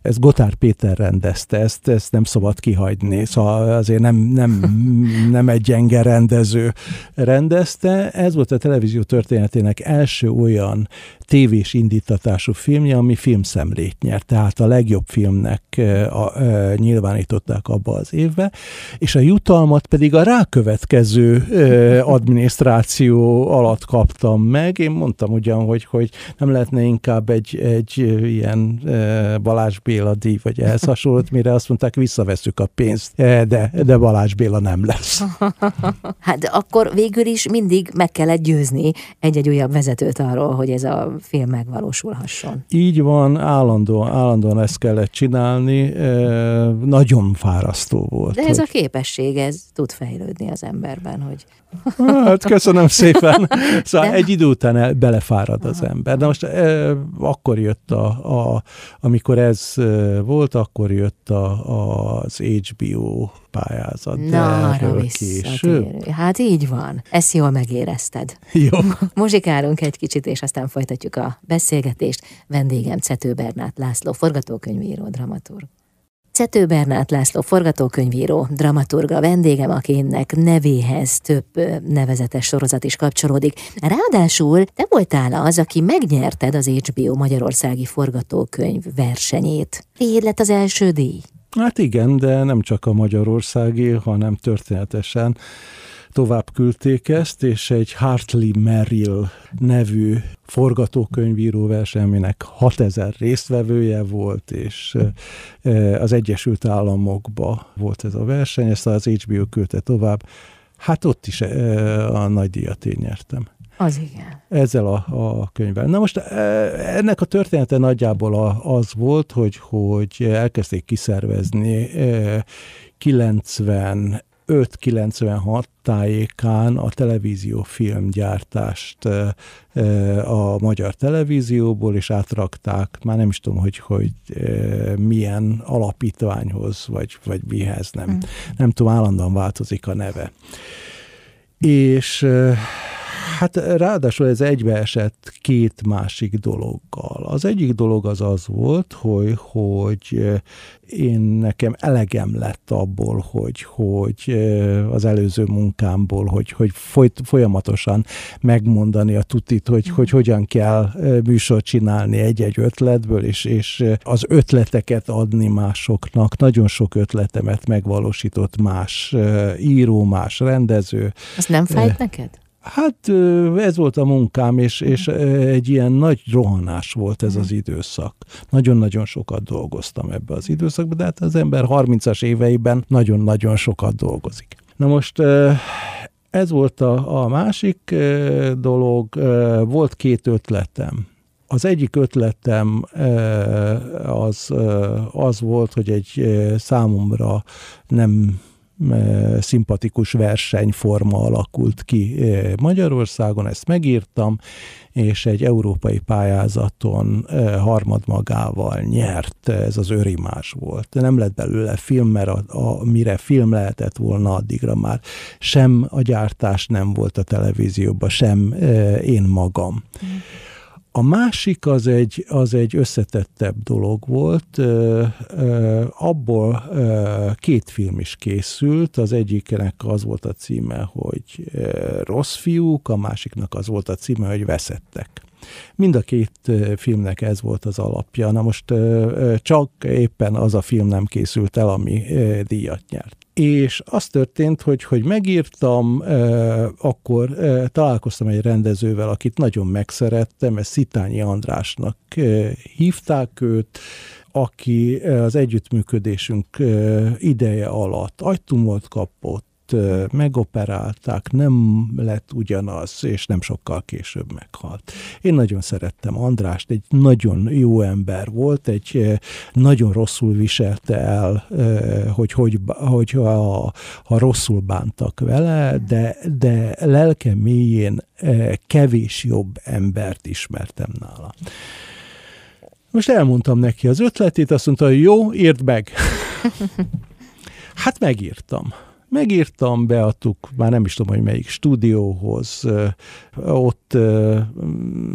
ez Gotár Péter rendezte, ezt, ezt nem szabad kihagyni, szóval azért nem, nem, [LAUGHS] nem egy gyenge rendező rendezte. Ez volt a televízió történetének első olyan tévés indítatású filmje, ami filmszemlét nyert, tehát a legjobb filmnek a, a, nyilvánították abba az évbe, és a jutalmat pedig a rákövetkező adminisztráció alatt kaptam meg. Én mondtam ugyan, hogy, hogy nem lehetne inkább egy, egy ilyen Balázs Béla díj, vagy ehhez hasonlót, mire azt mondták, visszaveszük a pénzt, de, de Balázs Béla nem lesz. [LAUGHS] Hát akkor végül is mindig meg kellett győzni egy-egy újabb vezetőt arról, hogy ez a film megvalósulhasson. Így van, állandóan, állandóan ezt kellett csinálni, nagyon fárasztó volt. De ez hogy... a képesség, ez tud fejlődni az emberben, hogy... Hát köszönöm szépen. [LAUGHS] Szóval De... egy idő után el, belefárad az ember. De most e, akkor jött, a, a, amikor ez volt, akkor jött a, az HBO pályázat. Na, arra később. Hát így van. Ezt jól megérezted. [LAUGHS] Jó. Muzsikálunk egy kicsit, és aztán folytatjuk a beszélgetést. Vendégem Cető Bernát László, forgatókönyvíró, dramaturg. Cető Bernát László forgatókönyvíró, dramaturga vendégem, akinek nevéhez több nevezetes sorozat is kapcsolódik. Ráadásul te voltál az, aki megnyerted az HBO Magyarországi forgatókönyv versenyét. Tiéd lett az első díj? Hát igen, de nem csak a magyarországi, hanem történetesen tovább küldték ezt, és egy Hartley Merrill nevű forgatókönyvíró verseny, aminek 6000 résztvevője volt, és az Egyesült Államokba volt ez a verseny, ezt az HBO küldte tovább. Hát ott is a nagy díjat én nyertem. Az igen. Ezzel a, a könyvvel. Na most ennek a története nagyjából az volt, hogy, hogy elkezdték kiszervezni 90 5-96 tájékán a televízió filmgyártást a magyar televízióból, és átrakták, már nem is tudom, hogy, hogy milyen alapítványhoz, vagy, vagy mihez, nem, hmm. nem tudom, állandóan változik a neve. És Hát ráadásul ez egybeesett két másik dologgal. Az egyik dolog az az volt, hogy, hogy én nekem elegem lett abból, hogy, hogy az előző munkámból, hogy, hogy folyt, folyamatosan megmondani a tutit, hogy, hogy hogyan kell műsort csinálni egy-egy ötletből, és, és az ötleteket adni másoknak. Nagyon sok ötletemet megvalósított más író, más rendező. Az nem fájt neked? Hát ez volt a munkám, és, és egy ilyen nagy rohanás volt ez az időszak. Nagyon-nagyon sokat dolgoztam ebbe az időszakban, de hát az ember 30-as éveiben nagyon-nagyon sokat dolgozik. Na most ez volt a, a másik dolog, volt két ötletem. Az egyik ötletem az, az volt, hogy egy számomra nem szimpatikus versenyforma alakult ki Magyarországon, ezt megírtam, és egy európai pályázaton harmadmagával nyert, ez az örimás volt. Nem lett belőle film, mert a, a, mire film lehetett volna, addigra már sem a gyártás nem volt a televízióban, sem én magam. Mm. A másik az egy, az egy összetettebb dolog volt, abból két film is készült, az egyiknek az volt a címe, hogy Rossz fiúk, a másiknak az volt a címe, hogy Veszettek. Mind a két filmnek ez volt az alapja. Na most csak éppen az a film nem készült el, ami díjat nyert és az történt, hogy, hogy megírtam, akkor találkoztam egy rendezővel, akit nagyon megszerettem, ez Szitányi Andrásnak hívták őt, aki az együttműködésünk ideje alatt agytumot kapott, megoperálták, nem lett ugyanaz, és nem sokkal később meghalt. Én nagyon szerettem Andrást, egy nagyon jó ember volt, egy nagyon rosszul viselte el, hogy, hogy, hogy ha, ha rosszul bántak vele, de, de lelke mélyén kevés jobb embert ismertem nála. Most elmondtam neki az ötletét, azt mondta, hogy jó, írd meg. [LAUGHS] hát megírtam megírtam, beadtuk, már nem is tudom, hogy melyik stúdióhoz, ott,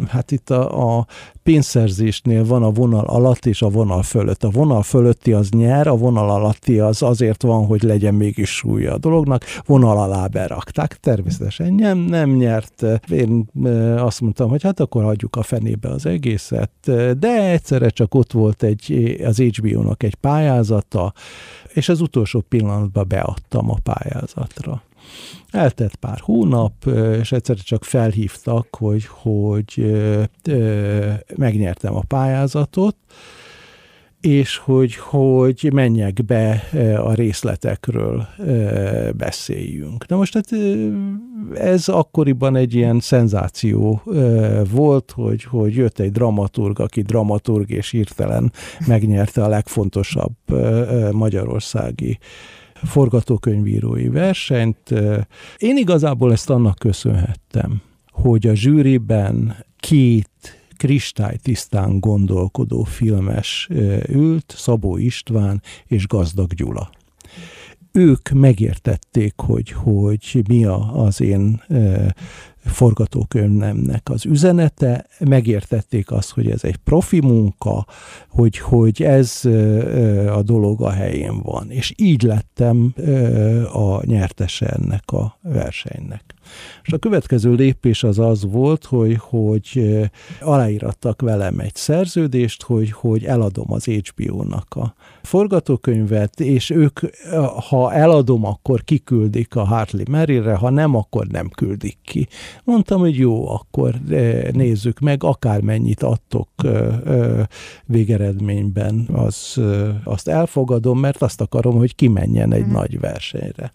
hát itt a, a pénzszerzésnél van a vonal alatt és a vonal fölött. A vonal fölötti az nyer, a vonal alatti az azért van, hogy legyen mégis súlya a dolognak, vonal alá berakták. Természetesen nem, nem nyert. Én azt mondtam, hogy hát akkor hagyjuk a fenébe az egészet, de egyszerre csak ott volt egy, az HBO-nak egy pályázata, és az utolsó pillanatban beadtam a pályázatra. Eltett pár hónap, és egyszer csak felhívtak, hogy, hogy megnyertem a pályázatot, és hogy, hogy menjek be a részletekről beszéljünk. Na most hát ez akkoriban egy ilyen szenzáció volt, hogy, hogy jött egy dramaturg, aki dramaturg és hirtelen megnyerte a legfontosabb magyarországi forgatókönyvírói versenyt. Én igazából ezt annak köszönhettem, hogy a zsűriben két kristálytisztán gondolkodó filmes ült, Szabó István és Gazdag Gyula. Ők megértették, hogy, hogy mi a, az én forgatókönyvemnek az üzenete, megértették azt, hogy ez egy profi munka, hogy, hogy ez a dolog a helyén van. És így lettem a nyertese ennek a versenynek. És a következő lépés az az volt, hogy, hogy aláírattak velem egy szerződést, hogy, hogy eladom az HBO-nak a forgatókönyvet, és ők, ha eladom, akkor kiküldik a Hartley Merrillre, ha nem, akkor nem küldik ki. Mondtam, hogy jó, akkor nézzük meg, akármennyit adtok végeredményben, az, azt elfogadom, mert azt akarom, hogy kimenjen egy mm. nagy versenyre.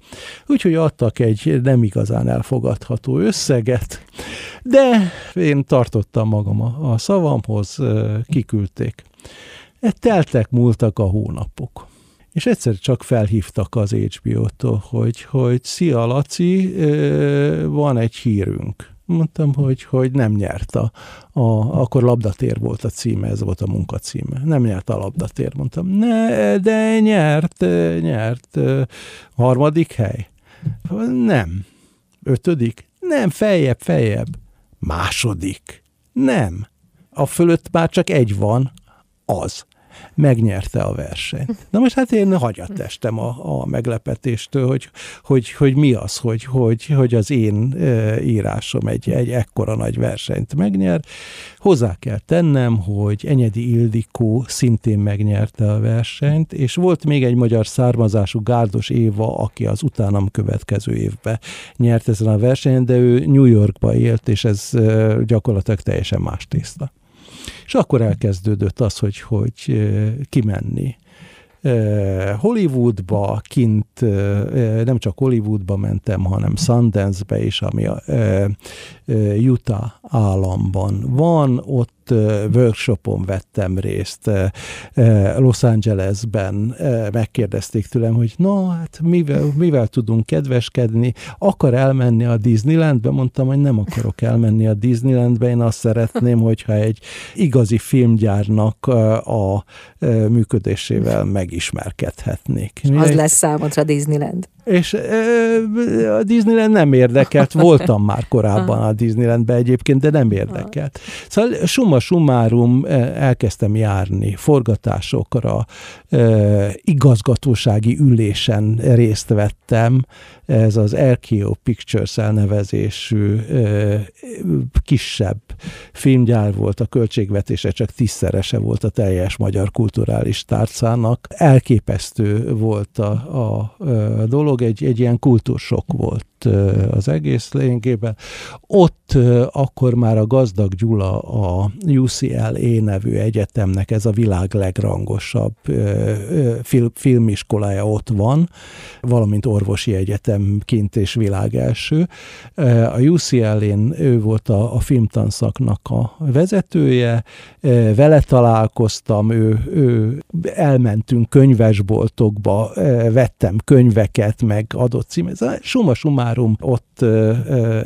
Úgyhogy adtak egy nem igazán elfogadható összeget, de én tartottam magam a, a szavamhoz, kiküldték. Teltek, múltak a hónapok. És egyszer csak felhívtak az HBO-tól, hogy, hogy szia Laci, van egy hírünk. Mondtam, hogy, hogy nem nyert a, a, akkor labdatér volt a címe, ez volt a munkacíme. Nem nyert a labdatér, mondtam. Ne, de nyert, nyert. Harmadik hely? Nem. Ötödik? Nem, feljebb, feljebb. Második? Nem. A fölött már csak egy van, az megnyerte a versenyt. Na most hát én hagyatestem a, a meglepetéstől, hogy, hogy, hogy mi az, hogy, hogy, hogy az én írásom egy, egy ekkora nagy versenyt megnyer. Hozzá kell tennem, hogy Enyedi Ildikó szintén megnyerte a versenyt, és volt még egy magyar származású Gárdos Éva, aki az utánam következő évben nyert ezen a versenyen, de ő New Yorkba élt, és ez gyakorlatilag teljesen más tészta. És akkor elkezdődött az, hogy, hogy kimenni. Hollywoodba, kint nem csak Hollywoodba mentem, hanem Sundance-be is, ami a Utah államban van, ott workshopon vettem részt Los Angelesben, megkérdezték tőlem, hogy na, hát mivel, mivel tudunk kedveskedni, akar elmenni a Disneylandbe? Mondtam, hogy nem akarok elmenni a Disneylandbe, én azt szeretném, [LAUGHS] hogyha egy igazi filmgyárnak a működésével [LAUGHS] megismerkedhetnék. Az lesz számodra Disneyland. És a Disneyland nem érdekelt, voltam már korábban a Disneylandben egyébként, de nem érdekelt. Szóval summa summarum elkezdtem járni forgatásokra, igazgatósági ülésen részt vettem, ez az Erkio Pictures elnevezésű kisebb filmgyár volt, a költségvetése csak tízszerese volt a teljes magyar kulturális tárcának. Elképesztő volt a, a dolog, egy, egy ilyen kultúrsok volt az egész lényegében. Ott akkor már a Gazdag Gyula a UCLA nevű egyetemnek ez a világ legrangosabb film, filmiskolája ott van, valamint orvosi egyetemként és világ első. A UCLA-n ő volt a, a filmtanszaknak a vezetője, vele találkoztam, ő, ő elmentünk könyvesboltokba, vettem könyveket, meg adott címet. Suma summarum ott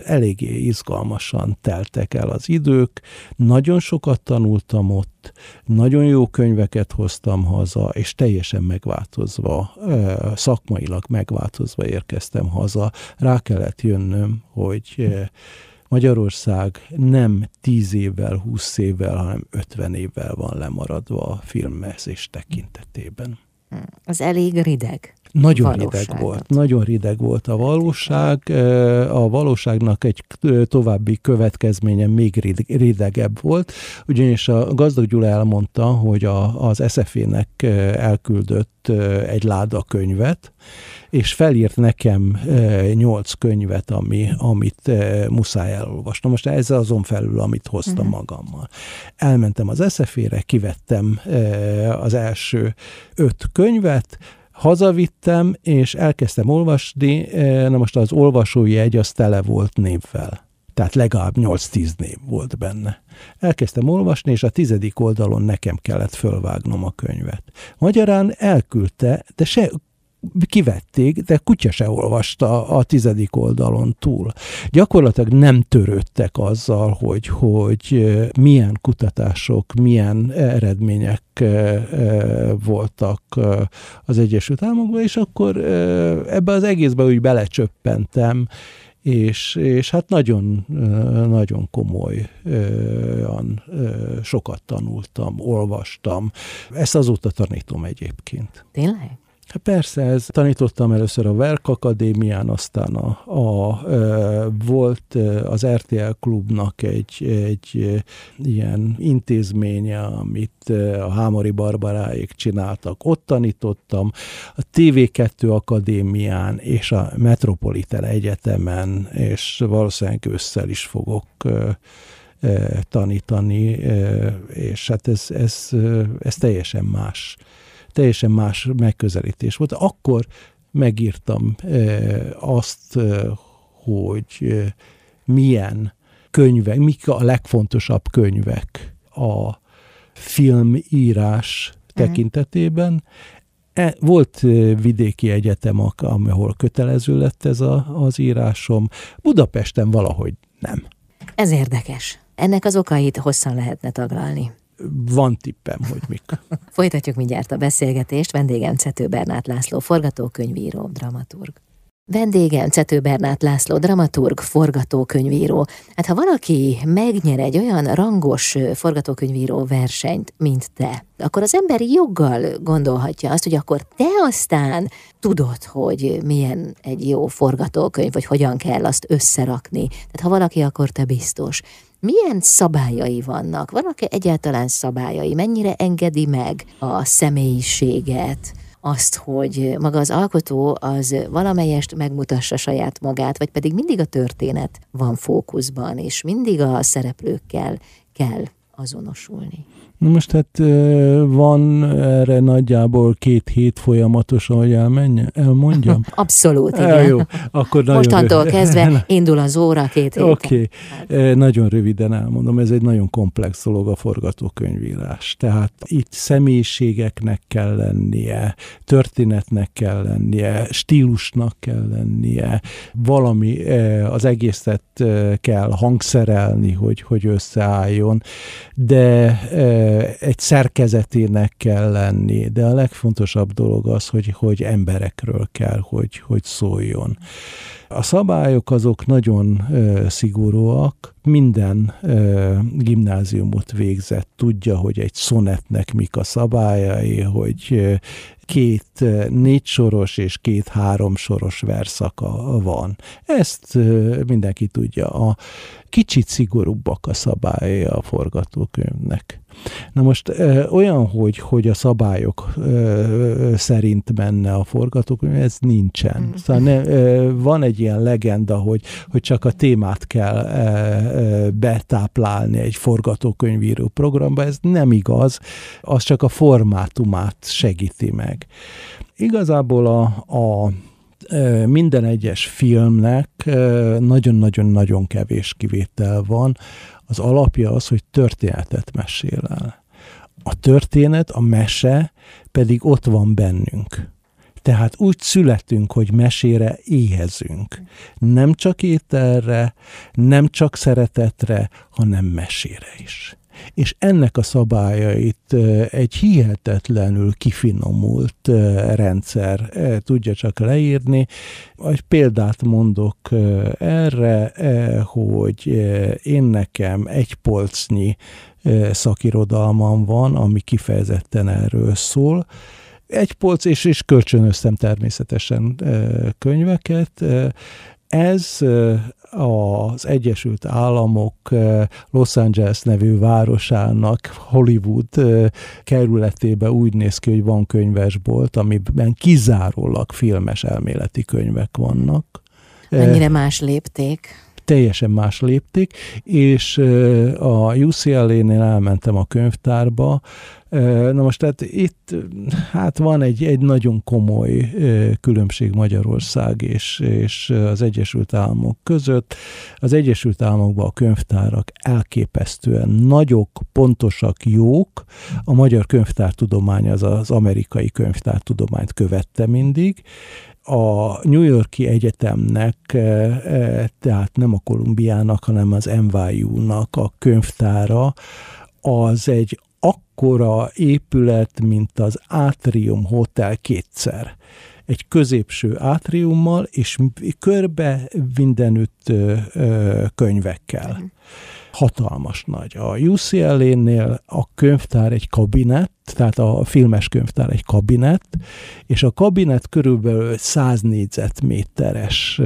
eléggé izgalmasan teltek el az idők, nagyon sokat tanultam ott, nagyon jó könyveket hoztam haza, és teljesen megváltozva, szakmailag megváltozva érkeztem haza. Rá kellett jönnöm, hogy Magyarország nem tíz évvel, húsz évvel, hanem ötven évvel van lemaradva a filmezés tekintetében. Az elég rideg. Nagyon rideg volt, nagyon rideg volt a valóság. A valóságnak egy további következménye még ridegebb volt, ugyanis a Gazdag Gyula elmondta, hogy a, az SZF-nek elküldött egy láda könyvet, és felírt nekem nyolc könyvet, ami, amit muszáj elolvasnom. Most ez azon felül, amit hoztam uh-huh. magammal. Elmentem az SZF-ére, kivettem az első öt könyvet, hazavittem, és elkezdtem olvasni, na most az olvasói egy az tele volt névvel. Tehát legalább 8-10 név volt benne. Elkezdtem olvasni, és a tizedik oldalon nekem kellett fölvágnom a könyvet. Magyarán elküldte, de se kivették, de kutya se olvasta a tizedik oldalon túl. Gyakorlatilag nem törődtek azzal, hogy, hogy milyen kutatások, milyen eredmények voltak az Egyesült Államokban, és akkor ebbe az egészbe úgy belecsöppentem, és, és hát nagyon, nagyon komolyan sokat tanultam, olvastam. Ezt azóta tanítom egyébként. Tényleg? Persze, ez tanítottam először a Verk Akadémián, aztán a, a, volt az RTL klubnak egy, egy ilyen intézménye, amit a Hámori Barbaráék csináltak. Ott tanítottam a TV2 Akadémián és a Metropolitan Egyetemen, és valószínűleg ősszel is fogok tanítani, és hát ez, ez, ez teljesen más teljesen más megközelítés volt. Akkor megírtam azt, hogy milyen könyvek, mik a legfontosabb könyvek a filmírás mhm. tekintetében. E, volt vidéki egyetem, ahol kötelező lett ez a, az írásom. Budapesten valahogy nem. Ez érdekes. Ennek az okait hosszan lehetne taglalni van tippem, hogy mik. Folytatjuk mindjárt a beszélgetést. Vendégem Cető Bernát László, forgatókönyvíró, dramaturg. Vendégem Cető Bernát László, dramaturg, forgatókönyvíró. Hát ha valaki megnyer egy olyan rangos forgatókönyvíró versenyt, mint te, akkor az ember joggal gondolhatja azt, hogy akkor te aztán tudod, hogy milyen egy jó forgatókönyv, vagy hogyan kell azt összerakni. Tehát ha valaki, akkor te biztos. Milyen szabályai vannak? Vannak-e egyáltalán szabályai? Mennyire engedi meg a személyiséget? Azt, hogy maga az alkotó az valamelyest megmutassa saját magát, vagy pedig mindig a történet van fókuszban, és mindig a szereplőkkel kell azonosulni. Na most hát van erre nagyjából két hét folyamatosan, hogy elmenje, elmondjam? [LAUGHS] Abszolút, igen. Jó, akkor nagyon Mostantól rövid. kezdve [LAUGHS] indul az óra két héten. Oké, okay. nagyon röviden elmondom, ez egy nagyon komplex dolog a forgatókönyvírás. Tehát itt személyiségeknek kell lennie, történetnek kell lennie, stílusnak kell lennie, valami az egészet kell hangszerelni, hogy, hogy összeálljon, de egy szerkezetének kell lenni, de a legfontosabb dolog az, hogy, hogy emberekről kell, hogy, hogy szóljon. A szabályok azok nagyon ö, szigorúak, minden ö, gimnáziumot végzett tudja, hogy egy szonetnek mik a szabályai, hogy két négy soros és két három soros verszaka van. Ezt mindenki tudja. A kicsit szigorúbbak a szabályai a forgatókönyvnek. Na most olyan, hogy, hogy a szabályok szerint menne a forgatókönyv, ez nincsen. Mm. Szóval ne, van egy ilyen legenda, hogy, hogy csak a témát kell betáplálni egy forgatókönyvíró programba, ez nem igaz, az csak a formátumát segíti meg. Igazából a, a minden egyes filmnek nagyon-nagyon-nagyon kevés kivétel van, az alapja az, hogy történetet mesél el. A történet, a mese pedig ott van bennünk. Tehát úgy születünk, hogy mesére éhezünk. Nem csak ételre, nem csak szeretetre, hanem mesére is és ennek a szabályait egy hihetetlenül kifinomult rendszer tudja csak leírni. Egy példát mondok erre, hogy én nekem egy polcnyi szakirodalmam van, ami kifejezetten erről szól, egy polc, és, és kölcsönöztem természetesen könyveket. Ez az Egyesült Államok Los Angeles nevű városának Hollywood kerületébe úgy néz ki, hogy van könyvesbolt, amiben kizárólag filmes elméleti könyvek vannak. Mennyire más lépték? teljesen más lépték, és a UCLA-nél elmentem a könyvtárba, Na most tehát itt hát van egy, egy nagyon komoly különbség Magyarország és, és az Egyesült Államok között. Az Egyesült Államokban a könyvtárak elképesztően nagyok, pontosak, jók. A magyar könyvtártudomány az az amerikai könyvtártudományt követte mindig, a New Yorki Egyetemnek, tehát nem a Kolumbiának, hanem az NYU-nak a könyvtára, az egy akkora épület, mint az Atrium Hotel kétszer. egy középső átriummal, és körbe mindenütt könyvekkel. Mm hatalmas nagy. A UCLA-nél a könyvtár egy kabinet, tehát a filmes könyvtár egy kabinet, és a kabinet körülbelül 100 négyzetméteres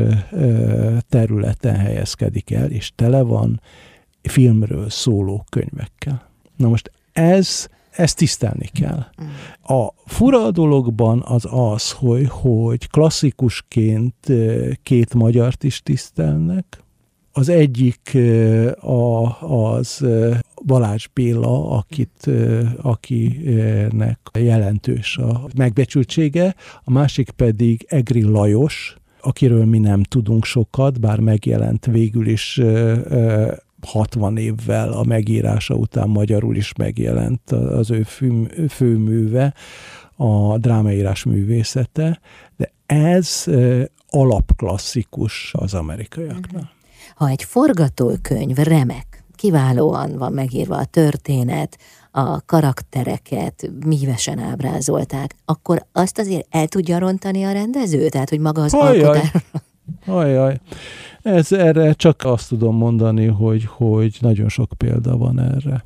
területen helyezkedik el, és tele van filmről szóló könyvekkel. Na most ez ezt tisztelni kell. A fura dologban az az, hogy, hogy klasszikusként két magyart is tisztelnek, az egyik a, az Balázs Béla, akit, akinek jelentős a megbecsültsége, a másik pedig Egri Lajos, akiről mi nem tudunk sokat, bár megjelent végül is 60 évvel a megírása után magyarul is megjelent az ő fő, főműve, a drámaírás művészete, de ez alapklasszikus az amerikaiaknál. Ha egy forgatókönyv remek, kiválóan van megírva a történet, a karaktereket mívesen ábrázolták, akkor azt azért el tudja rontani a rendező? Tehát, hogy maga az Ajaj. alkotás... Ajaj. Ez, erre csak azt tudom mondani, hogy, hogy nagyon sok példa van erre.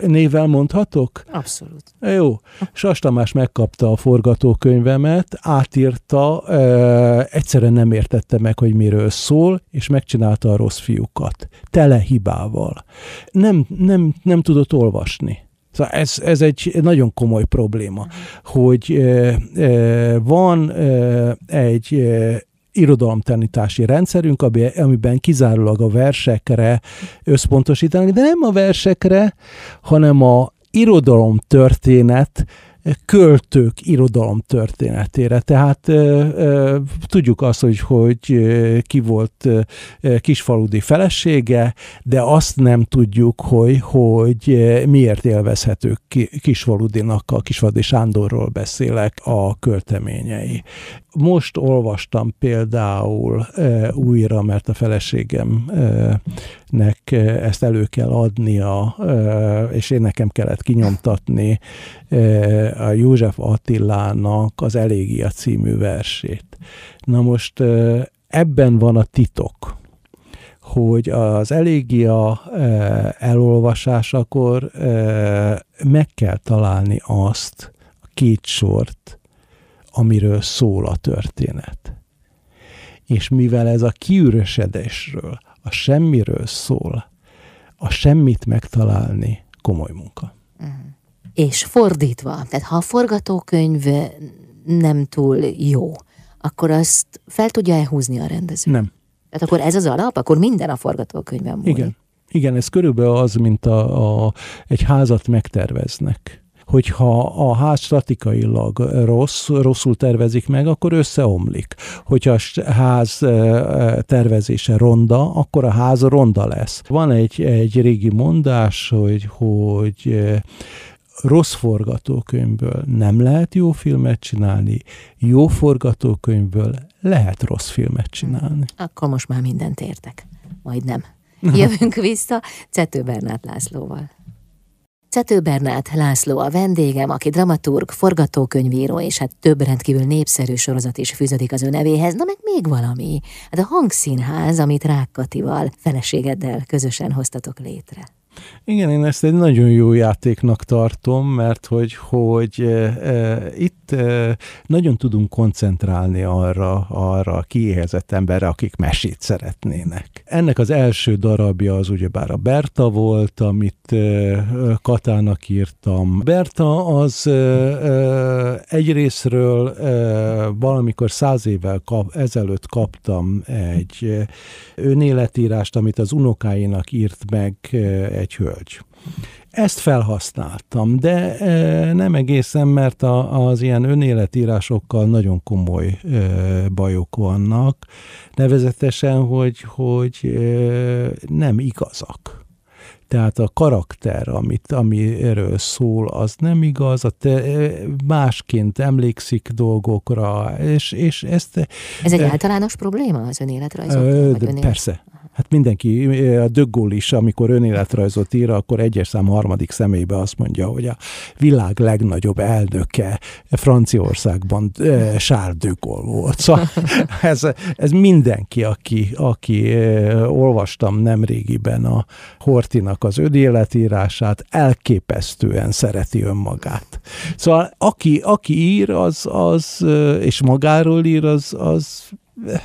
Nével mondhatok? Abszolút. Jó. Sas Tamás megkapta a forgatókönyvemet, átírta, e, egyszerűen nem értette meg, hogy miről szól, és megcsinálta a rossz fiúkat. Tele hibával. Nem, nem, nem tudott olvasni. Szóval ez, ez egy nagyon komoly probléma, uh-huh. hogy e, e, van e, egy e, irodalomtanítási rendszerünk, amiben kizárólag a versekre összpontosítanak, de nem a versekre, hanem a irodalom történet költők irodalom történetére. Tehát tudjuk azt, hogy, hogy ki volt kisfaludi felesége, de azt nem tudjuk, hogy, hogy miért élvezhető kisfaludinak, a kisfaludi Sándorról beszélek a költeményei. Most olvastam például e, újra, mert a feleségemnek e, ezt elő kell adnia, e, és én nekem kellett kinyomtatni e, a József Attilának az Elégia című versét. Na most e, ebben van a titok hogy az elégia e, elolvasásakor e, meg kell találni azt, a két sort, amiről szól a történet. És mivel ez a kiüresedésről, a semmiről szól, a semmit megtalálni komoly munka. Uh-huh. És fordítva, tehát ha a forgatókönyv nem túl jó, akkor azt fel tudja-e húzni a rendező? Nem. Tehát akkor ez az alap? Akkor minden a forgatókönyvben múlik? Igen. Igen, ez körülbelül az, mint a, a, egy házat megterveznek hogyha a ház statikailag rossz, rosszul tervezik meg, akkor összeomlik. Hogyha a ház tervezése ronda, akkor a ház ronda lesz. Van egy, egy régi mondás, hogy, hogy rossz forgatókönyvből nem lehet jó filmet csinálni, jó forgatókönyvből lehet rossz filmet csinálni. Akkor most már mindent értek. Majd nem. Jövünk [LAUGHS] vissza Cető Bernát Lászlóval. Cető Bernát László a vendégem, aki dramaturg, forgatókönyvíró, és hát több rendkívül népszerű sorozat is fűződik az ő nevéhez. Na meg még valami. Hát a hangszínház, amit Rákkatival, feleségeddel közösen hoztatok létre. Igen, én ezt egy nagyon jó játéknak tartom, mert hogy, hogy e, e, itt e, nagyon tudunk koncentrálni arra, arra a kiéhezett emberre, akik mesét szeretnének. Ennek az első darabja az ugyebár a Berta volt, amit Katának írtam. Berta az egyrésztről valamikor száz évvel kap, ezelőtt kaptam egy önéletírást, amit az unokáinak írt meg egy hölgy. Ezt felhasználtam, de e, nem egészen, mert a, az ilyen önéletírásokkal nagyon komoly e, bajok vannak, nevezetesen, hogy, hogy e, nem igazak. Tehát a karakter, amit, amiről szól, az nem igaz, a te, másként emlékszik dolgokra, és, és ezt... Ez egy általános probléma az önéletrajzok? Persze, Hát mindenki, a Gaulle is, amikor önéletrajzot ír, akkor egyes szám harmadik személybe azt mondja, hogy a világ legnagyobb elnöke Franciaországban Charles de Gaulle volt. Szóval [LAUGHS] ez, ez mindenki, aki, aki olvastam nemrégiben a Hortinak az önéletírását, elképesztően szereti önmagát. Szóval aki, aki ír, az, az és magáról ír, az, az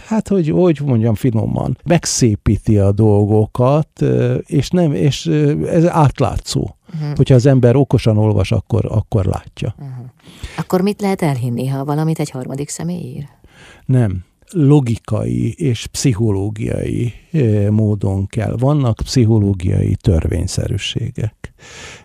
hát hogy, hogy mondjam finoman, megszépíti a dolgokat, és nem, és ez átlátszó. Uh-huh. Hogyha az ember okosan olvas, akkor, akkor látja. Uh-huh. Akkor mit lehet elhinni, ha valamit egy harmadik személy ír? Nem logikai és pszichológiai módon kell. Vannak pszichológiai törvényszerűségek.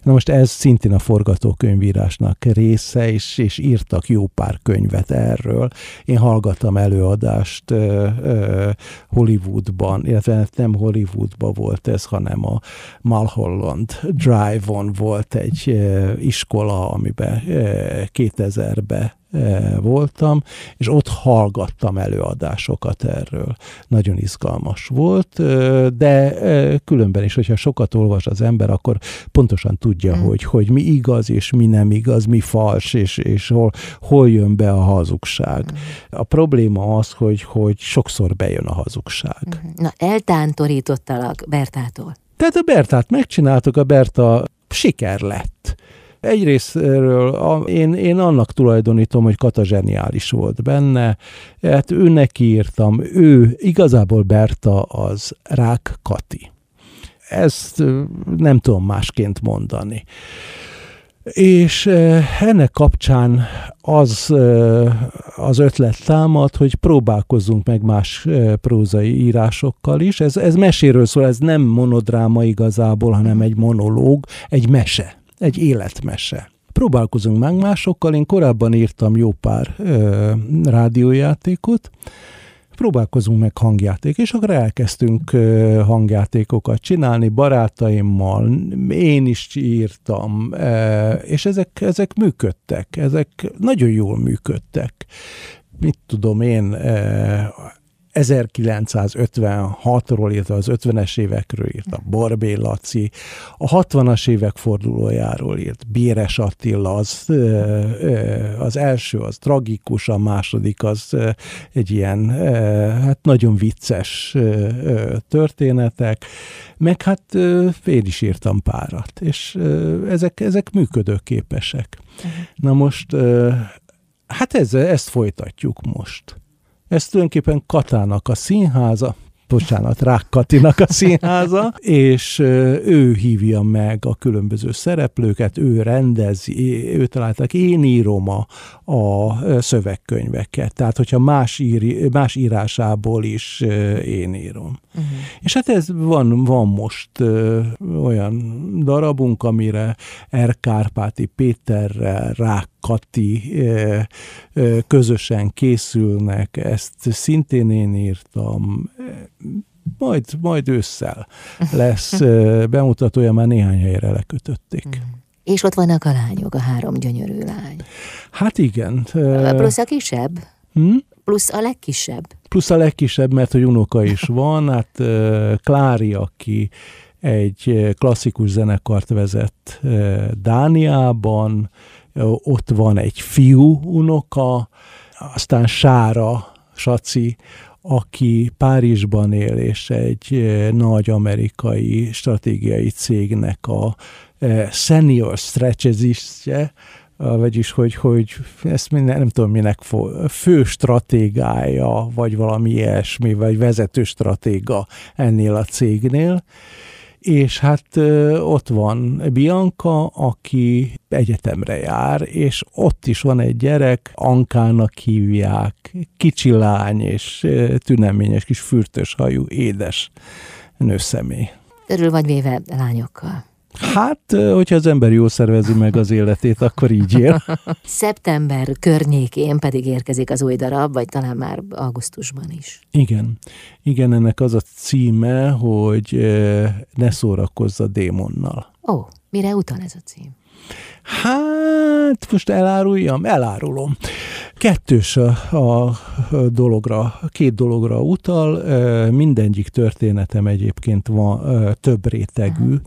Na most ez szintén a forgatókönyvírásnak része, és, és írtak jó pár könyvet erről. Én hallgattam előadást uh, uh, Hollywoodban, illetve nem Hollywoodban volt ez, hanem a Mulholland Drive-on volt egy iskola, amiben 2000-ben voltam, és ott hallgattam előadásokat erről. Nagyon izgalmas volt, de különben is, hogyha sokat olvas az ember, akkor pontosan tudja, mm. hogy, hogy mi igaz, és mi nem igaz, mi fals, és, és hol, hol jön be a hazugság. Mm. A probléma az, hogy, hogy sokszor bejön a hazugság. Mm. Na, eltántorítottalak Bertától. Tehát a Bertát megcsináltuk, a Berta siker lett Egyrésztről a, én, én annak tulajdonítom, hogy Kata zseniális volt benne, hát őnek írtam, ő igazából Berta az Rák Kati. Ezt nem tudom másként mondani. És ennek kapcsán az, az ötlet támad, hogy próbálkozzunk meg más prózai írásokkal is. Ez, ez meséről szól, ez nem monodráma igazából, hanem egy monológ, egy mese egy életmese. Próbálkozunk meg másokkal, én korábban írtam jó pár ö, rádiójátékot, próbálkozunk meg hangjáték, és akkor elkezdtünk hangjátékokat csinálni barátaimmal, én is írtam, és ezek, ezek működtek, ezek nagyon jól működtek. Mit tudom én, 1956-ról, illetve az 50-es évekről írt a Borbé Laci, a 60-as évek fordulójáról írt Béres Attila, az, az első az tragikus, a második az egy ilyen hát nagyon vicces történetek, meg hát én is írtam párat, és ezek, ezek működőképesek. Uh-huh. Na most, hát ez, ezt folytatjuk most. Ez tulajdonképpen Katának a színháza, bocsánat, Rák Katinak a színháza, és ő hívja meg a különböző szereplőket, ő rendezi, ő találtak, én írom a, a szövegkönyveket, tehát hogyha más, ír, más írásából is én írom. Uh-huh. És hát ez van, van most olyan darabunk, amire R. Kárpáti Péterrel, Rák Kati közösen készülnek, ezt szintén én írtam, majd, majd ősszel lesz [LAUGHS] bemutatója, már néhány helyre lekötötték. Mm. És ott vannak a lányok, a három gyönyörű lány. Hát igen. Plusz a kisebb? Hm? Plusz a legkisebb? Plusz a legkisebb, mert hogy unoka is van. Hát Klári, aki egy klasszikus zenekart vezet Dániában, ott van egy fiú unoka, aztán Sára, Saci, aki Párizsban él, és egy nagy amerikai stratégiai cégnek a senior strategistje, vagyis hogy, hogy ezt minden, nem tudom minek fő stratégája, vagy valami ilyesmi, vagy vezető stratéga ennél a cégnél, és hát ott van Bianca, aki egyetemre jár, és ott is van egy gyerek, Ankának hívják, kicsi lány, és tüneményes kis fürtös hajú, édes nőszemély. Örül vagy véve lányokkal? Hát, hogyha az ember jól szervezi meg az életét, akkor így él. [LAUGHS] Szeptember környékén pedig érkezik az új darab, vagy talán már augusztusban is. Igen. Igen, ennek az a címe, hogy ne szórakozz a démonnal. Ó, mire utal ez a cím? Hát, most eláruljam? Elárulom. Kettős a, a dologra, két dologra utal, mindegyik történetem egyébként van több rétegű, Aha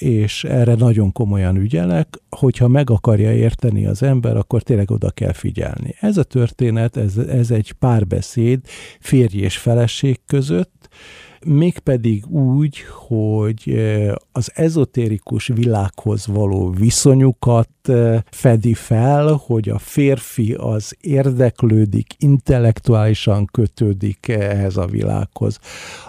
és erre nagyon komolyan ügyelek, hogyha meg akarja érteni az ember, akkor tényleg oda kell figyelni. Ez a történet, ez, ez egy párbeszéd férj és feleség között, mégpedig úgy, hogy az ezotérikus világhoz való viszonyukat fedi fel, hogy a férfi az érdeklődik, intellektuálisan kötődik ehhez a világhoz,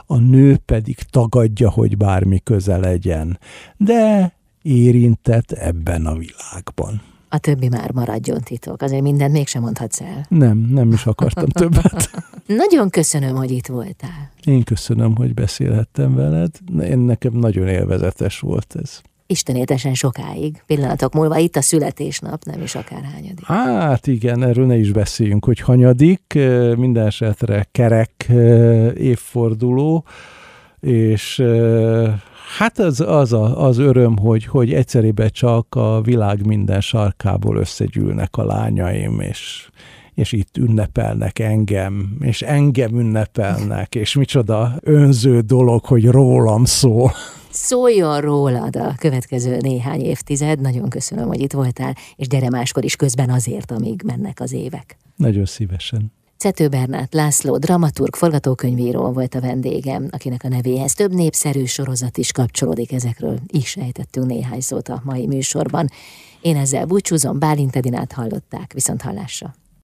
a nő pedig tagadja, hogy bármi köze legyen, de érintett ebben a világban. A többi már maradjon titok, azért mindent mégsem mondhatsz el. Nem, nem is akartam [LAUGHS] többet. nagyon köszönöm, hogy itt voltál. Én köszönöm, hogy beszélhettem veled. Én nekem nagyon élvezetes volt ez. Istenétesen sokáig. Pillanatok múlva itt a születésnap, nem is akár hányadik. Hát igen, erről ne is beszéljünk, hogy hanyadik, minden esetre kerek évforduló, és Hát az, az a, az öröm, hogy, hogy egyszerűen csak a világ minden sarkából összegyűlnek a lányaim, és, és itt ünnepelnek engem, és engem ünnepelnek, és micsoda önző dolog, hogy rólam szól. Szóljon rólad a következő néhány évtized. Nagyon köszönöm, hogy itt voltál, és gyere máskor is közben azért, amíg mennek az évek. Nagyon szívesen. Cető Bernát László, dramaturg, forgatókönyvíró volt a vendégem, akinek a nevéhez több népszerű sorozat is kapcsolódik ezekről. Is ejtettünk néhány szót a mai műsorban. Én ezzel búcsúzom, Bálint Edinát hallották, viszont hallásra.